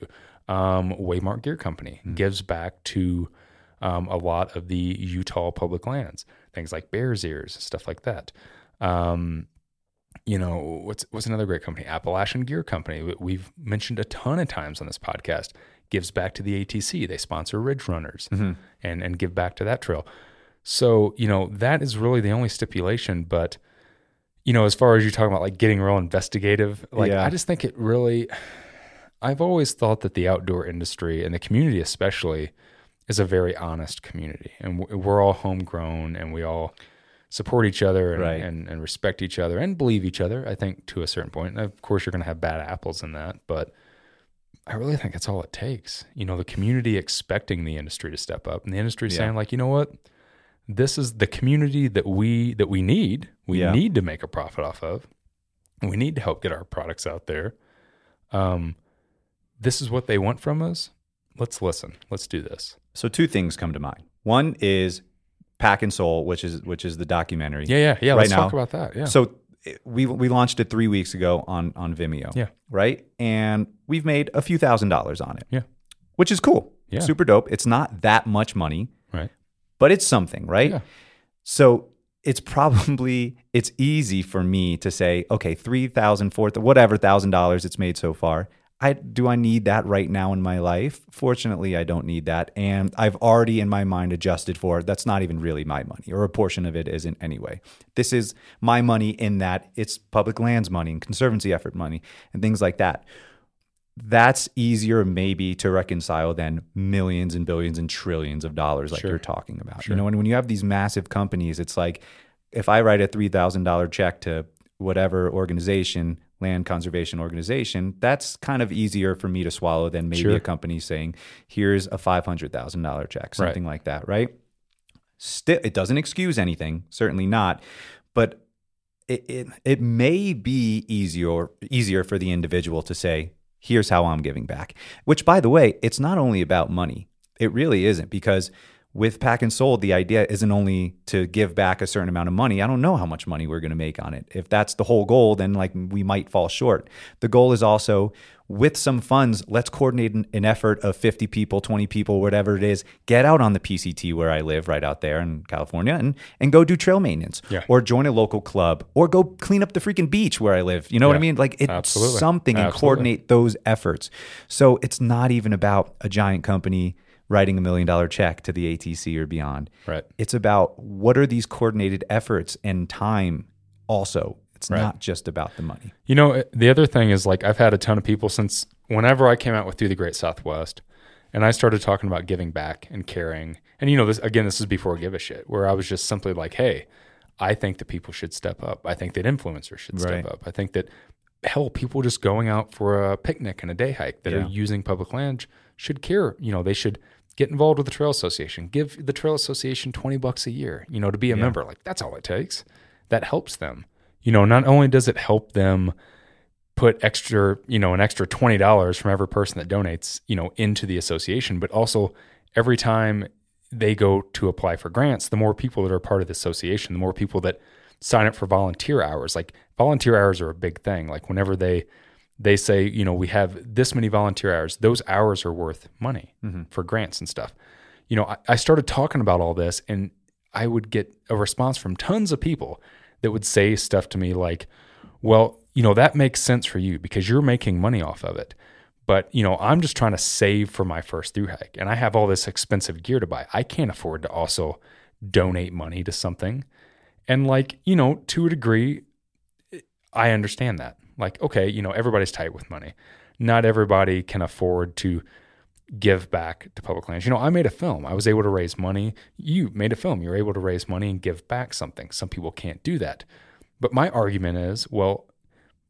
Um, Waymark Gear Company gives back to um, a lot of the Utah public lands, things like Bears Ears, stuff like that. Um, you know what's what's another great company? Appalachian gear company. We- we've mentioned a ton of times on this podcast. Gives back to the atc they sponsor ridge runners mm-hmm. and and give back to that trail. So you know that is really the only stipulation but you know as far as you're talking about like getting real investigative like Yeah. i just think it really i've always thought that the outdoor industry and the community especially is a very honest community. And we're all homegrown and we all support each other and, Right. and, and respect each other and believe each other, I think, to a certain point. And of course, you're going to have bad apples in that, but I really think that's all it takes. You know, the community expecting the industry to step up and the industry Yeah. saying, like, you know what? This is the community that we that we need. We Yeah. need to make a profit off of. We need to help get our products out there. Um, this is what they want from us. Let's listen. Let's do this. So two things come to mind. One is Pack and Soul, which is which is the documentary. Yeah, yeah, yeah. Right Let's now. talk about that. Yeah. So we we launched it three weeks ago on on Vimeo. Yeah. Right. And we've made a few thousand dollars on it. Yeah. Which is cool. Yeah. Super dope. It's not that much money, right. but it's something, right? Yeah. So it's probably it's easy for me to say, okay, three thousand, four, whatever thousand dollars it's made so far. I do I need that right now in my life? Fortunately, I don't need that, and I've already in my mind adjusted for it. that's not even really my money, or a portion of it isn't anyway. This is my money in that it's public lands money and conservancy effort money and things like that that's easier maybe to reconcile than millions and billions and trillions of dollars like Sure. you're talking about. You know, and when you have these massive companies, it's like if I write a three thousand dollar check to whatever organization, land conservation organization, that's kind of easier for me to swallow than maybe Sure. a company saying, "Here's a five hundred thousand dollar check," something like that, right? Still, it doesn't excuse anything, certainly not, but it, it it may be easier easier for the individual to say, "Here's how I'm giving back." Which, by the way, it's not only about money. It really isn't because with Pack and Soul, the idea isn't only to give back a certain amount of money. I don't know how much money we're going to make on it. If that's the whole goal, then like we might fall short. The goal is also with some funds, let's coordinate an, an effort of 50 people, 20 people, whatever it is, get out on the PCT where I live right out there in California and and go do trail maintenance Yeah. or join a local club or go clean up the freaking beach where I live. You know what I mean? Like it's Absolutely. something and Absolutely. coordinate those efforts. So it's not even about a giant company writing a million dollar check to the ATC or beyond. Right. It's about what are these coordinated efforts and time also. It's not just about the money. You know, the other thing is like I've had a ton of people since whenever I came out with Through the Great Southwest and I started talking about giving back and caring. And you know, this again, this is before give a shit, where I was just simply like, hey, I think that people should step up. I think that influencers should step Right. up. I think that hell, people just going out for a picnic and a day hike that Yeah. are using public land should care. You know, they should get involved with the trail association. Give the trail association 20 bucks a year, you know, to be a member. Like that's all it takes. That helps them. You know, not only does it help them put extra, you know, an extra twenty dollars from every person that donates, you know, into the association, but also every time they go to apply for grants, the more people that are part of the association, the more people that sign up for volunteer hours. Like volunteer hours are a big thing. Like whenever they they say, you know, we have this many volunteer hours. Those hours are worth money mm-hmm. for grants and stuff. You know, I, I started talking about all this and I would get a response from tons of people that would say stuff to me like, well, you know, that makes sense for you because you're making money off of it. But, you know, I'm just trying to save for my first through hike and I have all this expensive gear to buy. I can't afford to also donate money to something. And, like, you know, to a degree, I understand that. Like, okay, you know, everybody's tight with money. Not everybody can afford to give back to public lands. You know, I made a film. I was able to raise money. You made a film. You're able to raise money and give back something. Some people can't do that. But my argument is, well,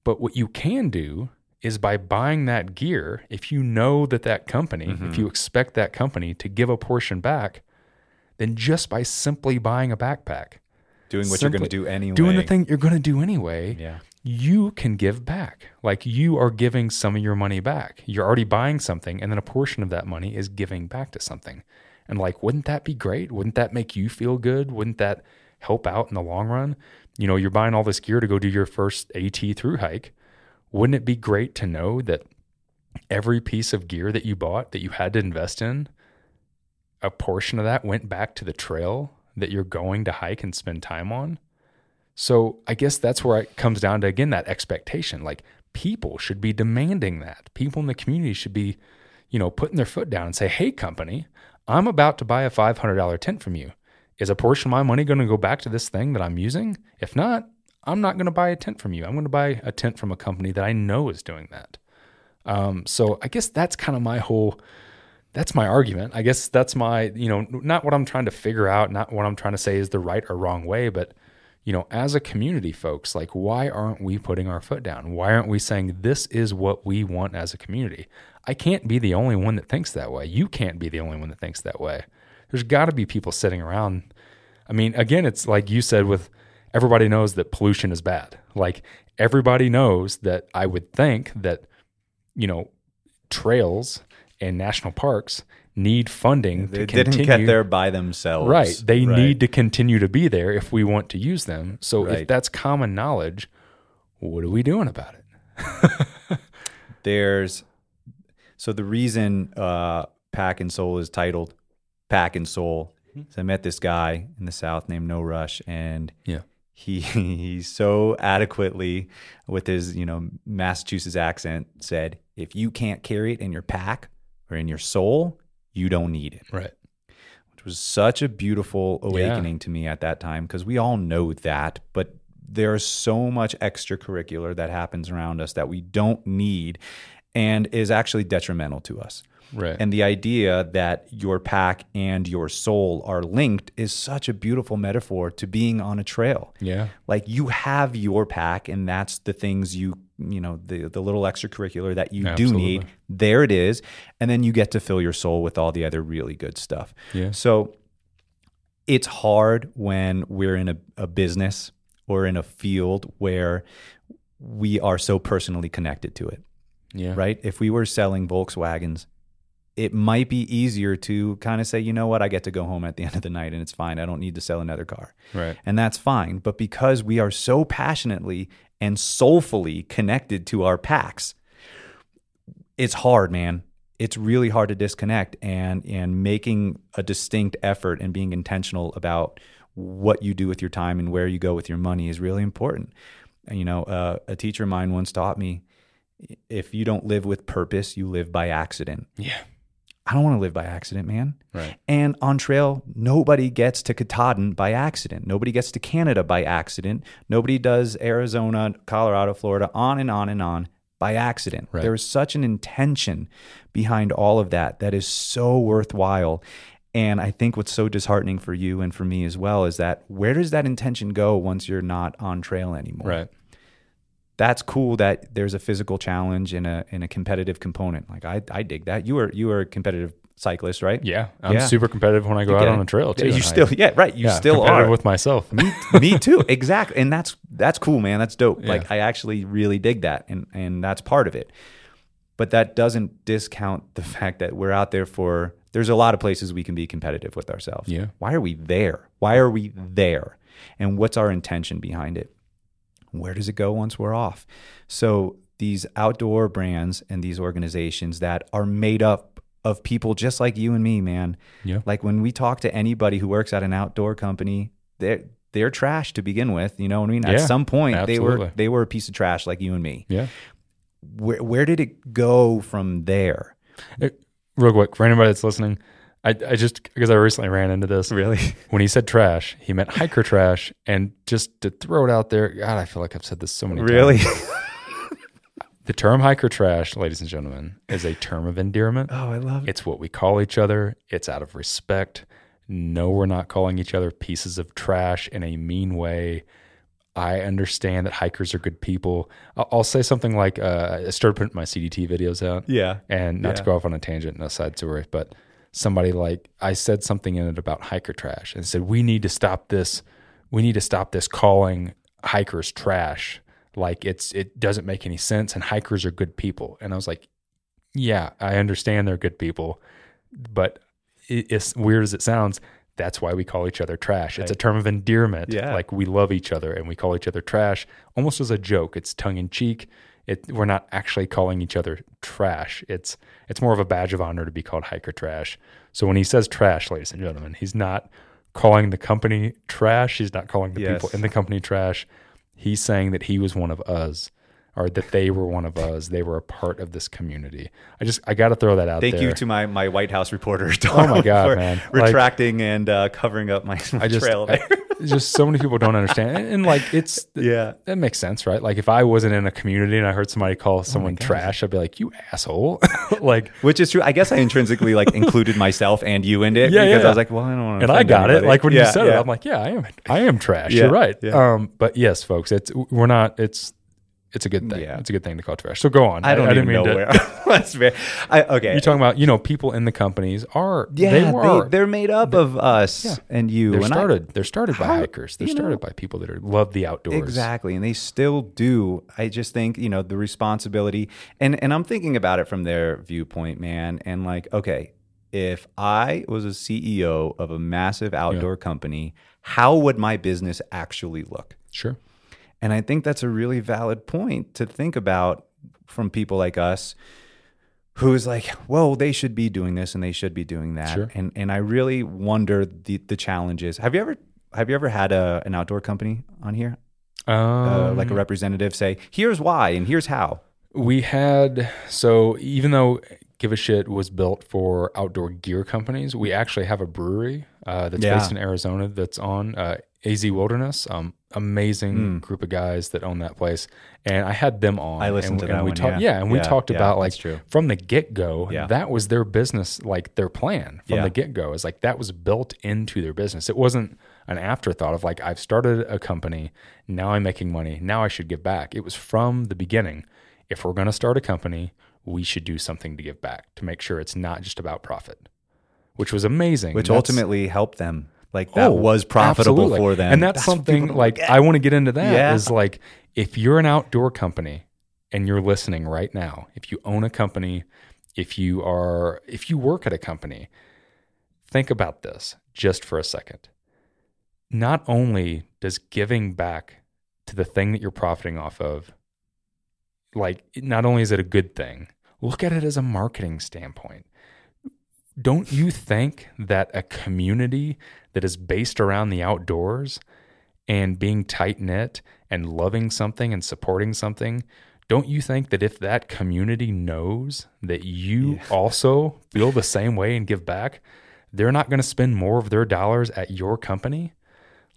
but what you can do is by buying that gear, if you know that that company, if mm-hmm. you expect that company to give a portion back, then just by simply buying a backpack, Doing what you're going to do anyway. doing the thing you're going to do anyway, Yeah. You can give back. Like you are giving some of your money back. You're already buying something, and then a portion of that money is giving back to something. And like, wouldn't that be great? Wouldn't that make you feel good? Wouldn't that help out in the long run? You know, you're buying all this gear to go do your first AT through hike. Wouldn't it be great to know that every piece of gear that you bought that you had to invest in, a portion of that went back to the trail that you're going to hike and spend time on? So I guess that's where it comes down to again that expectation. Like people should be demanding that. People in the community should be, you know, putting their foot down and say, "Hey, company, I'm about to buy a five hundred dollar tent from you. Is a portion of my money going to go back to this thing that I'm using? If not, I'm not going to buy a tent from you. I'm going to buy a tent from a company that I know is doing that." Um, so I guess that's kind of my whole that's my argument. I guess that's my, you know, not what I'm trying to figure out, not what I'm trying to say is the right or wrong way, but you know, as a community folks, like why aren't we putting our foot down? Why aren't we saying this is what we want as a community? I can't be the only one that thinks that way. You can't be the only one that thinks that way. There's got to be people sitting around. I mean, again, it's like you said with everybody knows that pollution is bad. Like everybody knows that I would think that you know, trails and national parks need funding They to didn't get there by themselves. Right. They Right. need to continue to be there if we want to use them. So if that's common knowledge, what are we doing about it? [laughs] There's so the reason uh, Pack and Soul is titled Pack and Soul is I met this guy in the South named No Rush, and Yeah. he [laughs] he so adequately with his you know Massachusetts accent said, if you can't carry it in your pack or in your soul, you don't need it. Right. which was such a beautiful awakening to me at that time because we all know that, but there's so much extracurricular that happens around us that we don't need and is actually detrimental to us. Right. And the idea that your pack and your soul are linked is such a beautiful metaphor to being on a trail. yeah. Like you have your pack, and that's the things you you know the the little extracurricular that you do need. There it is, and then you get to fill your soul with all the other really good stuff. Yeah. So it's hard when we're in a, a business or in a field where we are so personally connected to it Yeah. right? If we were selling Volkswagens, it might be easier to kind of say, you know what, I get to go home at the [laughs] end of the night and it's fine. I don't need to sell another car. Right. And that's fine. But because we are so passionately and soulfully connected to our packs, it's hard, man. It's really hard to disconnect and and making a distinct effort and being intentional about what you do with your time and where you go with your money is really important. You know, uh, a teacher of mine once taught me if you don't live with purpose, you live by accident. Yeah. I don't want to live by accident, man. Right. And on trail, nobody gets to Katahdin by accident. Nobody gets to Canada by accident. Nobody does Arizona, Colorado, Florida, on and on and on by accident. Right. There is such an intention behind all of that that is so worthwhile. And I think what's so disheartening for you and for me as well is that where does that intention go once you're not on trail anymore? Right. That's cool that there's a physical challenge and a and a competitive component. Like I I dig that. You are you were a competitive cyclist, right? Yeah. I'm Yeah. super competitive when I go out on a trail too. You still I, yeah, right. You yeah, still competitive are. with myself. me, me too. [laughs] Exactly. And that's that's cool, man. That's dope. Yeah. Like I actually really dig that and and that's part of it. But that doesn't discount the [laughs] fact that we're out there for there's a lot of places we can be competitive with ourselves. Yeah. Why are we there? Why are we there? And what's our intention behind it? Where does it go once we're off? So these outdoor brands and these organizations that are made up of people just like you and me, man. Yeah. Like when we talk to anybody who works at an outdoor company, they're they're trash to begin with. You know what I mean? Yeah, At some point, they were they were a piece of trash like you and me. Yeah. Where where did it go from there? Uh, real quick, for anybody that's listening, I, I just because I recently ran into this. Really? [laughs] When he said trash, he meant hiker trash. And just to throw it out there, God, I feel like I've said this so many Really? times. Really? [laughs] [laughs] The term hiker trash, ladies and gentlemen, is a term of endearment. oh, I love it. It's what we call each other. It's out of respect. No, we're not calling each other pieces of trash in a mean way. I understand that hikers are good people. I'll, I'll say something like uh, I started putting my CDT videos out. Yeah. And not to go off on a tangent, no side story, but somebody like I said something in it about hiker trash and said we need to stop this. We need to stop this calling hikers trash. Like it's it doesn't make any sense. And hikers are good people. And I was like, yeah, I understand they're good people, but it, as weird as it sounds, that's why we call each other trash. It's a term of endearment. Yeah. Like we love each other and we call each other trash almost as a joke. It's tongue in cheek. It, we're not actually calling each other trash. It's it's more of a badge of honor to be called hiker trash. So when he says trash, ladies and gentlemen, he's not calling the company trash. He's not calling the Yes. people in the company trash. He's saying that he was one of us, or that they were one of us. They were a part of this community. I just I got to throw that out Thank there. you to my, my White House reporter, [laughs] Oh my God, for man. Like- retracting and uh, covering up my, my I [laughs] just, trail I- there. just so many people don't understand, and, and, like it's [laughs] yeah. that makes sense, right? Like if I wasn't in a community and I heard somebody call someone trash, I'd be like, "You asshole!" like, Which is true. I guess I intrinsically like included myself and you in it Yeah, because yeah. I was like, well, I don't want to. and I got it. Like when you said it. I'm like, "Yeah, I am. I am trash." Yeah, You're right. yeah. Um, but yes, folks, it's we're not. It's it's a good thing. Yeah. It's a good thing to call trash. So go on. I don't didn't even know to- where. [laughs] That's fair. I, okay. You're talking about you know people in the companies are yeah, they they were they, are made up of us yeah. and you. they're and I- started they're started by How- hikers. They're started know- by people that are love the outdoors. Exactly, and they still do. I just think you know the responsibility, and and I'm thinking about it from their viewpoint, man. And like, okay, if I was a CEO of a massive outdoor company, how would my business actually look? Sure. And I think that's a really valid point to think about from people like us who's like, well, they should be doing this and they should be doing that. Sure. And and I really wonder the the challenges. Have you ever have you ever had a, an outdoor company on here? Um, Uh, like a representative say, here's why and here's how. We had so even though Give a Shit was built for outdoor gear companies, we actually have a brewery uh, that's Yeah. based in Arizona that's on uh, AZ Wilderness. Um, amazing group of guys that own that place, and I had them on. I listened and, to that and we one, talked, yeah. and we Yeah, talked yeah, about like from the get go. Yeah. That was their business, like their plan from Yeah. the get go. Is like that was built into their business. It wasn't an afterthought of like I've started a company, now I'm making money, now I should give back. It was from the beginning. If we're going to start a company, we should do something to give back to make sure it's not just about profit, which was amazing. Which That's- ultimately helped them. Like that Oh, was profitable absolutely. for them. And that's, what something like get. I want to get into that. Is Yeah. like if you're an outdoor company and you're listening right now, if you own a company, if you are if you work at a company, think about this just for a second. Not only does giving back to the thing that you're profiting off of like not only is it a good thing, look at it as a marketing standpoint. Don't you think that a community that is based around the outdoors and being tight knit and loving something and supporting something, don't you think that if that community knows that you [laughs] also feel the same way and give back, they're not going to spend more of their dollars at your company?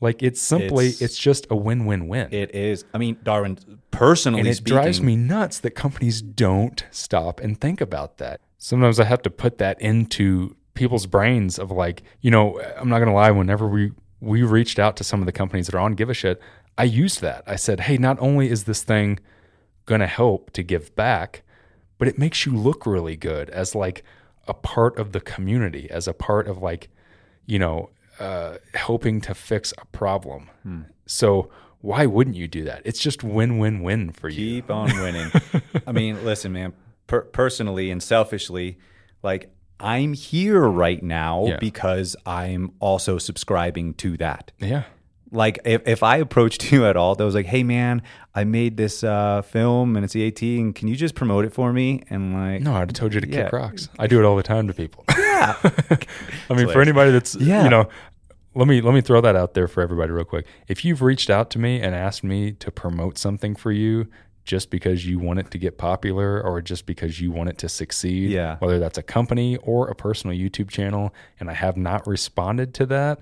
Like it's simply, It's- it's, just a win win win. It is. I mean, Darwin, personally And it speaking, drives me nuts that companies don't stop and think about that. Sometimes I have to put that into people's brains of like, you know, I'm not gonna lie, whenever we we reached out to some of the companies that are on Give a Shit, I used that. I said, Hey, not only is this thing gonna help to give back, but it makes you look really good as like a part of the community, as a part of like, you know, uh, helping to fix a problem. Hmm. So why wouldn't you do that? It's just win win win for you. keep on winning. I mean, listen, man. Per- personally and selfishly, like I'm here right now Yeah. because I'm also subscribing to that. Yeah. Like if, if I approached [laughs] you at all, that was like, hey man, I made this uh, film and it's EAT, and can you just promote it for me? And like, No, I'd have told you to Yeah. kick rocks. I do it all the time to people. [laughs] yeah, I mean, for anybody that's Yeah. you know, let me let me throw that out there for everybody real quick. If you've reached out to me and asked me to promote something for you just because you want it to get popular or just because you want it to succeed, Yeah. whether that's a company or a personal YouTube channel, and I have not responded to that,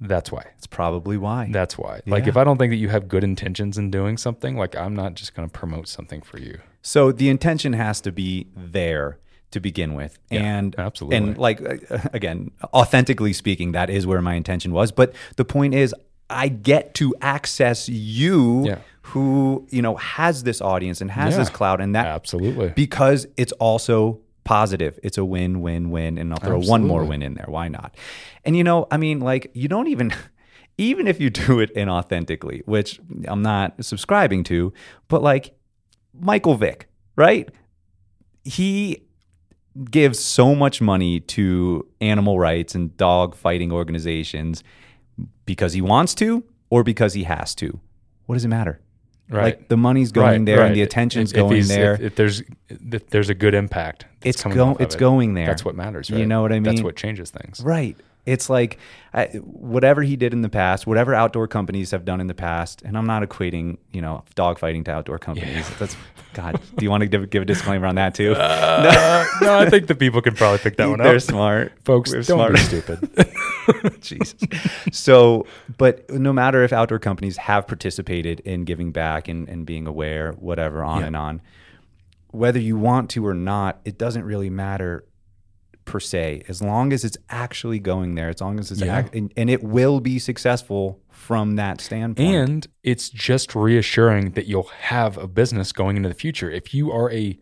that's why. it's probably why. That's why. Like if I don't think that you have good intentions in doing something, like I'm not just going to promote something for you. So the intention has to be there to begin with, and absolutely. and like [laughs] again, authentically speaking, that is where my intention was. But the point is, I get to access you, Yeah. Who you know has this audience and has Yeah. this cloud, and that Absolutely. because it's also positive. It's a win, win, win, and I'll throw one more win in there. Why not? And you know, I mean, like you don't even. [laughs] Even if you do it inauthentically, which I'm not subscribing to, but like Michael Vick, right? He gives so much money to animal rights and dog fighting organizations because he wants to or because he has to. What does it matter? Right. Like the money's going Right, there right. and the attention's If- going there. If, if there's if there's a good impact, it's going. It's it, going there. That's what matters. Right? You know what I mean? That's what changes things. Right. It's like I, whatever he did in the past, whatever outdoor companies have done in the past, and I'm not equating, you know, dogfighting to outdoor companies. That's God. Do you want to give, give a disclaimer on that too? Uh, [laughs] no, I think the people can probably pick that [laughs] one up. They're smart, Folks, We're don't smart. be stupid. [laughs] [laughs] Jesus. So, but no matter if outdoor companies have participated in giving back and, and being aware, whatever, on Yeah. and on, whether you want to or not, it doesn't really matter per se, as long as it's actually going there, as long as it's, Yeah. act, and, and it will be successful from that standpoint. and it's just reassuring that you'll have a business going into the future. If you are a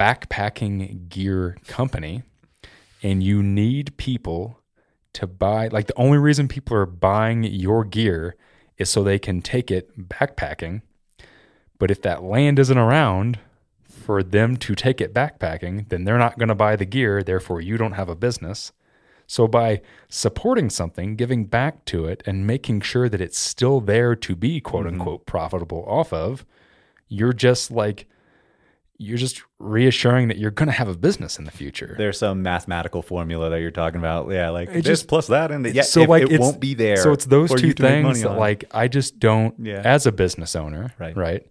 backpacking gear company and you need people to buy, like the only reason people are buying your gear is so they can take it backpacking. But if that land isn't around for them to take it backpacking, then they're not going to buy the gear. Therefore, you don't have a business. So, by supporting something, giving back to it, and making sure that it's still there to be quote mm-hmm. unquote profitable off of, you're just like, you're just reassuring that you're going to have a business in the future. there's some mathematical formula that you're talking about. Yeah, like It this just- plus that, and yeah, so if like it won't be there. So it's those two you to make money things that like I just don't Yeah. as a business owner, Right. right?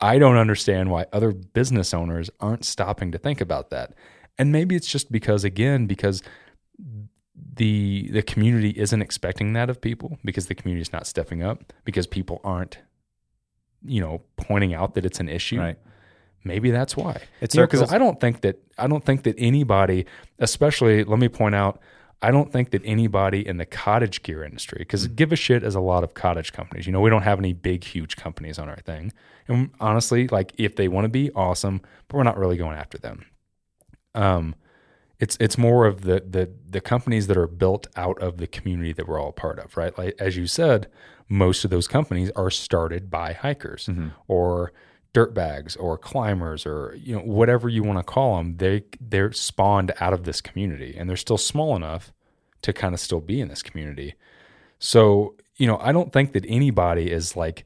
I don't understand why other business owners aren't stopping to think about that. And maybe it's just because again because the the community isn't expecting that of people because the community is not stepping up because people aren't you know pointing out that it's an issue right. Maybe that's why. It's because i don't think that i don't think that anybody especially let me point out i don't think that anybody in the cottage gear industry because Mm. give a shit as a lot of cottage companies. You know we don't have any big huge companies on our thing. And honestly like if they want to be awesome but we're not really going after them. Um it's it's more of the the the companies that are built out of the community that we're all part of, right? Like as you said, most of those companies are started by hikers or dirt bags or climbers or you know whatever you want to call them. They they're spawned out of this community and they're still small enough to kind of still be in this community. So, you know, I don't think that anybody is like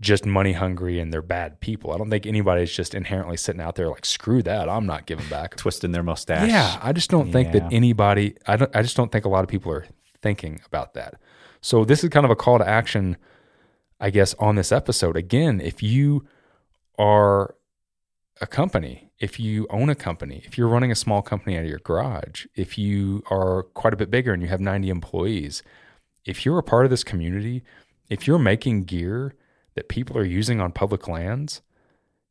just money hungry and they're bad people. I don't think anybody's just inherently sitting out there like screw that, I'm not giving back. twisting their mustache. Yeah, I just don't think that anybody. I don't. I just don't think a lot of people are thinking about that. So this is kind of a call to action, I guess, on this episode. Again, if you are a company, if you own a company, if you're running a small company out of your garage, if you are quite a bit bigger and you have 90 employees, if you're a part of this community, if you're making gear that people are using on public lands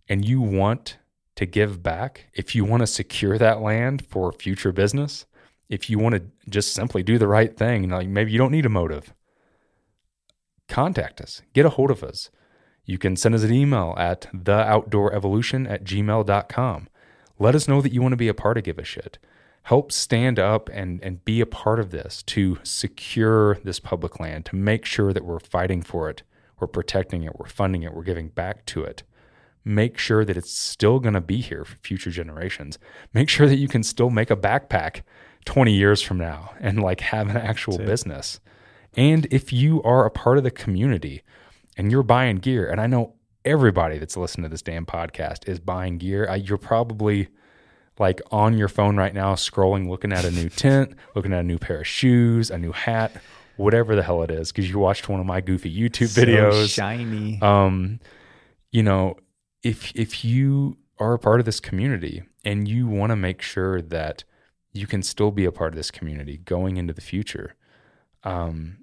and you want to give back, if you want to secure that land for future business, if you want to just simply do the right thing, like maybe you don't need a motive, contact us, get a hold of us. You can send us an email at theoutdoorevolution at gmail.com. Let us know that you want to be a part of Give a Shit. Help stand up and, and be a part of this to secure this public land, to make sure that we're fighting for it, we're protecting it, we're funding it, we're giving back to it. Make sure that it's still going to be here for future generations. Make sure that you can still make a backpack 20 years from now and like have an actual business And if you are a part of the community and you're buying gear, and I know everybody that's listening to this damn podcast is buying gear, I, you're probably like on your phone right now, scrolling, looking at a new [laughs] tent, looking at a new pair of shoes, a new hat, whatever the hell it is, because you watched one of my goofy YouTube So videos. shiny. um, you know, if if you are a part of this community and you want to make sure that you can still be a part of this community going into the future, um,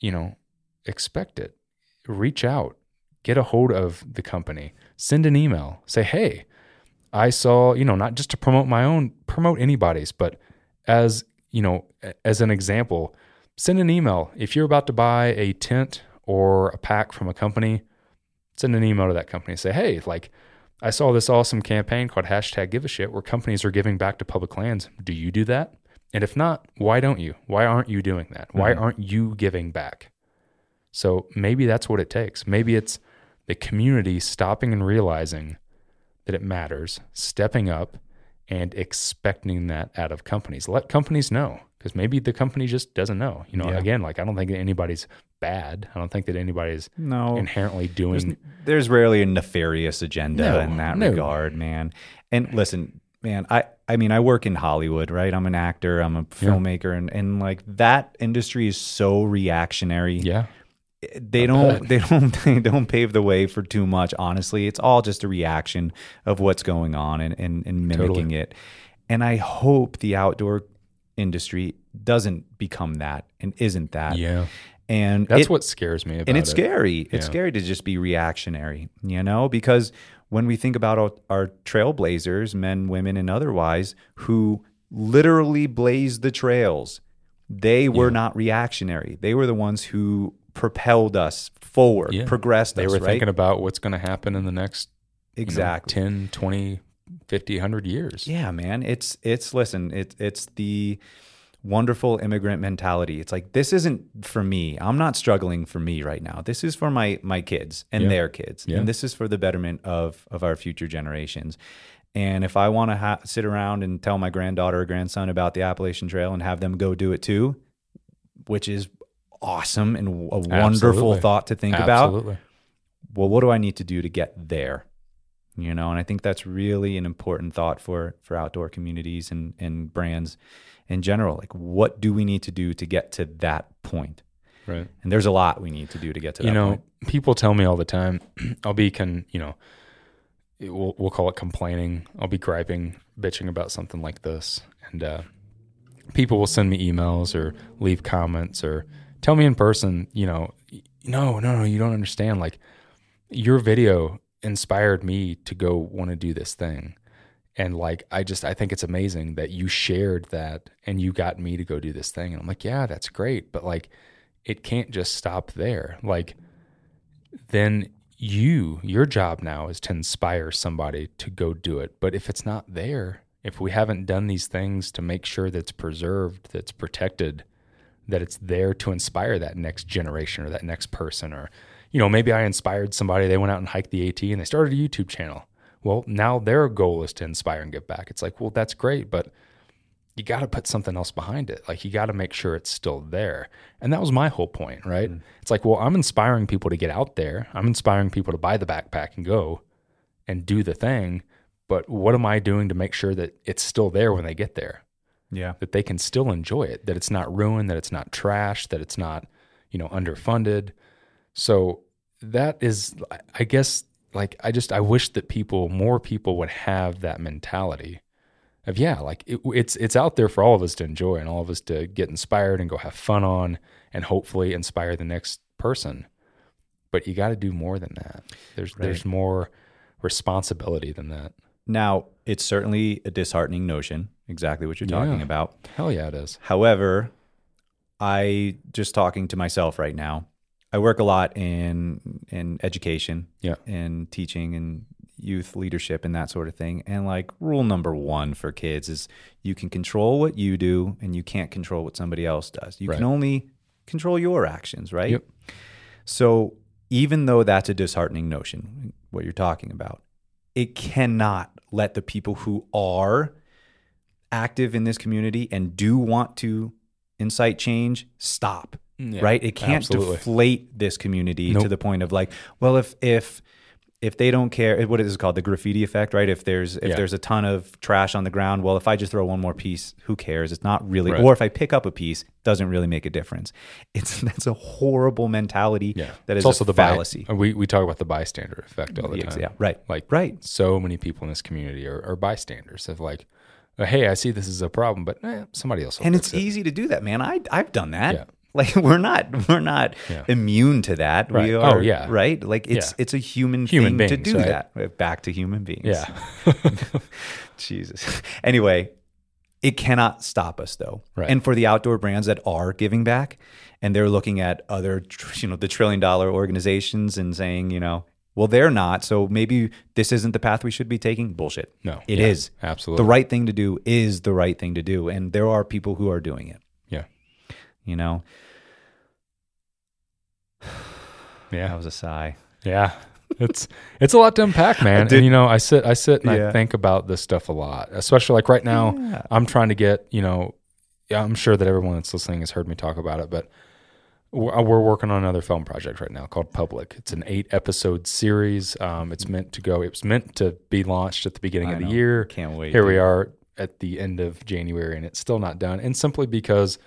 you know, expect it. Reach out, get a hold of the company, send an email, say, hey, I saw, you know, not just to promote my own, promote anybody's, but as, you know, as an example, send an email. If you're about to buy a tent or a pack from a company, send an email to that company. Say, hey, like, I saw this awesome campaign called hashtag give a shit where companies are giving back to public lands. Do you do that? And if not, why don't you? Why aren't you doing that? Why mm-hmm. aren't you giving back? So maybe that's what it takes. Maybe it's the community stopping and realizing that it matters, stepping up and expecting that out of companies. Let companies know because maybe the company just doesn't know. You know, Yeah. again, like I don't think that anybody's bad. I don't think that anybody's no, inherently doing there's rarely a nefarious agenda No, in that no. regard, man. And listen, man, I I mean, I work in Hollywood, right? I'm an actor, I'm a filmmaker, and and like that industry is so reactionary. yeah. They don't they don't [laughs] they don't pave the way for too much. Honestly, it's all just a reaction of what's going on and and, and mimicking it. And I hope the outdoor industry doesn't become that and isn't that. Yeah. And That's it- what scares me about and it's it. scary. It's Yeah. scary to just be reactionary, you know, because when we think about our, our trailblazers, men, women, and otherwise, who literally blazed the trails, they were not reactionary. They were the ones who propelled us forward, Yeah. progressed They us, were right? thinking about what's going to happen in the next you know, exactly. 10, 20, 50, 100 years. Yeah, man. It's it's listen, it's it's the wonderful immigrant mentality. It's like this isn't for me. I'm not struggling for me right now. This is for my my kids and Yeah. their kids. Yeah. And this is for the betterment of of our future generations. And if I want to ha- sit around and tell my granddaughter or grandson about the Appalachian Trail and have them go do it too, which is awesome and a wonderful Absolutely. thought to think about well, what do I need to do to get there? You know, and I think that's really an important thought for for outdoor communities and and brands in general. Like, what do we need to do to get to that point? Right. And there's a lot we need to do to get to that point. you know, point. people tell me all the time, [clears throat] I'll be can you know, it- we'll we'll call it complaining. I'll be griping, bitching about something like this, and uh, people will send me emails or leave comments or tell me in person. You know, no, no, no, you don't understand. Like your video inspired me to go want to do this thing. And like, I just, I think it's amazing that you shared that and you got me to go do this thing. And I'm like, yeah, that's great. But like, it can't just stop there. Like, then you, your job now is to inspire somebody to go do it. But if it's not there, if we haven't done these things to make sure that's preserved, that's protected, that it's there to inspire that next generation or that next person, or, you know, maybe I inspired somebody, they went out and hiked the AT and they started a YouTube channel. Well, now their goal is to inspire and give back. It's like, well, that's great, but you got to put something else behind it. Like you got to make sure it's still there. And that was my whole point, right? Mm. It's like, well, I'm inspiring people to get out there. I'm inspiring people to buy the backpack and go and do the thing. But what am I doing to make sure that it's still there when they get there? Yeah. That they can still enjoy it, that it's not ruined, that it's not trash, that it's not, you know, underfunded. So that is, I guess, like, I just, I wish that people, more people would have that mentality of yeah like it, it's it's out there for all of us to enjoy and all of us to get inspired and go have fun on and hopefully inspire the next person but you got to do more than that there's there's more responsibility than that Now, it's certainly a disheartening notion, exactly what you're talking Yeah. about. hell yeah it is However, I just talking to myself right now. I work a lot in in education, Yeah. and teaching and youth leadership and that sort of thing. And like rule number one for kids is you can control what you do, and you can't control what somebody else does. You can only control your actions, right? Yep. So even though that's a disheartening notion, what you're talking about, it cannot let the people who are active in this community and do want to incite change stop. right? It can't absolutely. deflate this community to the point of like, well, if if if they don't care, what is it called? The graffiti effect, right? If there's if Yeah. there's a ton of trash on the ground, well, if I just throw one more piece, who cares? It's not really. Right. Or if I pick up a piece, doesn't really make a difference. It's [laughs] that's a horrible mentality. Yeah. that it's is also a the by- fallacy. we we talk about the bystander effect all the time. yeah, right, Like right. so many people in this community are, are bystanders of like, uh, hey, I see this is a problem, but eh, somebody else. Will and it's it. easy to do that, man. I I've done that. [laughs] Like we're not we're not Yeah. immune to that. Right. We Oh, are yeah. right. Like it's Yeah. it's a human, Human thing to do right? that. Uh, back to human beings. Yeah. [laughs] [laughs] Jesus. Anyway, it cannot stop us though. Right. And for the outdoor brands that are giving back and they're looking at other, you know, the trillion dollar organizations and saying, you know, well, they're not. So maybe this isn't the path we should be taking. Bullshit. No. it Yeah, is. absolutely. The right thing to do is the right thing to do. And there are people who are doing it. You know? [sighs] That Yeah. was a sigh. Yeah. It's it's a lot to unpack, [laughs] man. did- and you know, I sit I sit and Yeah. I think about this stuff a lot. Especially like right now, Yeah. I'm trying to get, you know, I'm sure that everyone that's listening has heard me talk about it, but we're we're working on another film project right now called Public. It's an eight episode series. Um, it's meant to go. It was meant to be launched at the beginning I of the know. year. Can't wait. Here we are at the end of January, and it's still not done. And simply because,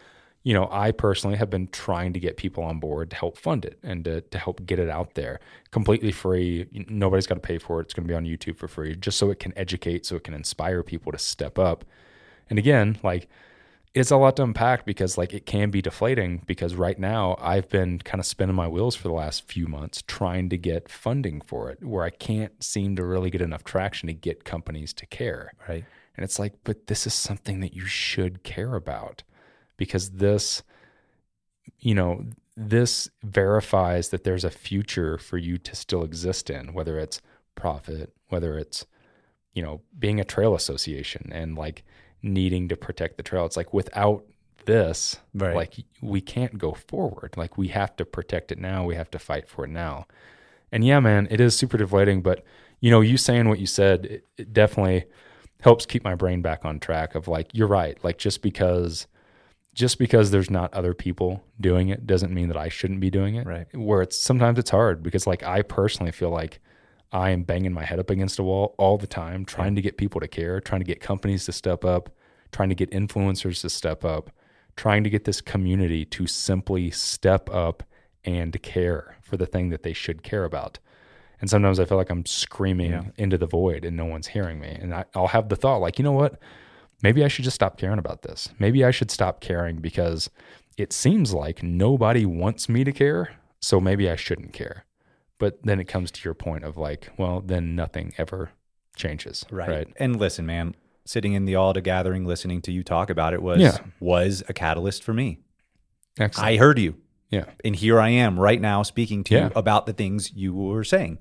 you know, I personally have been trying to get people on board to help fund it and to, to help get it out there completely free. Nobody's got to pay for it. It's going to be on YouTube for free, just so it can educate, so it can inspire people to step up. And again, like it's a lot to unpack because like it can be deflating because right now I've been kind of spinning my wheels for the last few months trying to get funding for it where I can't seem to really get enough traction to get companies to care. Right. And it's like, but this is something that you should care about because this, you know, this verifies that there's a future for you to still exist in, whether it's profit, whether it's, you know, being a trail association and like needing to protect the trail. It's like without this, Right. like we can't go forward. Like we have to protect it now. We have to fight for it now. And yeah, man, it is super deflating, but you know, you saying what you said, it, it definitely helps keep my brain back on track of like, you're right. Like just because, just because there's not other people doing it doesn't mean that I shouldn't be doing it. Right. Where it's sometimes it's hard because like I personally feel like I am banging my head up against a wall all the time, trying to get people to care, trying to get companies to step up, trying to get influencers to step up, trying to get this community to simply step up and care for the thing that they should care about. And sometimes I feel like I'm screaming Yeah. into the void and no one's hearing me. And I, I'll have the thought, like, you know what? Maybe I should just stop caring about this. Maybe I should stop caring because it seems like nobody wants me to care. So maybe I shouldn't care. But then it comes to your point of like, well, then nothing ever changes. Right. Right. And listen, man, sitting in the ALDHA gathering, listening to you talk about it was Yeah. was a catalyst for me. Excellent. I heard you. yeah. And here I am right now speaking to Yeah. you about the things you were saying.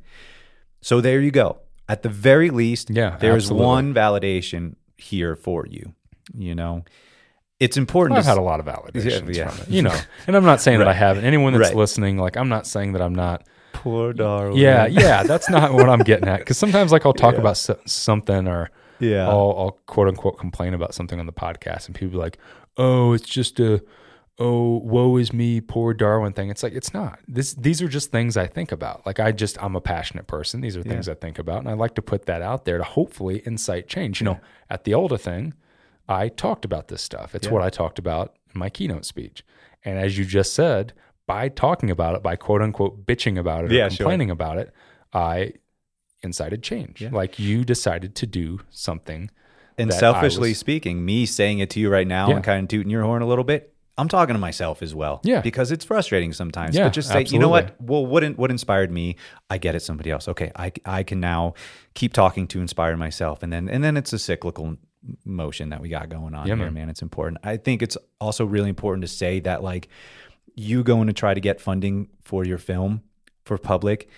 So there you go. At the very least, Yeah, there's absolutely. one validation here for you. You know, it's important I've to had a lot of validations Yeah, yeah. from it, you know. And I'm not saying that I haven't. Anyone that's Right. listening, like, I'm not saying that I'm not. poor Darwin. Yeah, yeah, that's not what I'm getting at. Because sometimes, like, I'll talk about so- something or Yeah. I'll, I'll quote unquote complain about something on the podcast, and people be like, "Oh, it's just a oh, woe is me, poor Darwin thing." It's like it's not. This these are just things I think about. Like I just I'm a passionate person. These are things I think about, and I like to put that out there to hopefully incite change. You know, at the ALDHA thing, I talked about this stuff. It's what I talked about in my keynote speech, and as you just said. By talking about it, by quote unquote bitching about it or Yeah, sure. complaining about it, I incited change. Like you decided to do something. And selfishly was- speaking, me saying it to you right now Yeah. and kind of tooting your horn a little bit, I'm talking to myself as well. Yeah. Because it's frustrating sometimes. Yeah, but just say, you know what? Well, what in- what inspired me? I get it. Somebody else. Okay, I I can now keep talking to inspire myself, and then and then it's a cyclical motion that we got going on Yeah, here, man. man. It's important. I think it's also really important to say that like you going to try to get funding for your film for public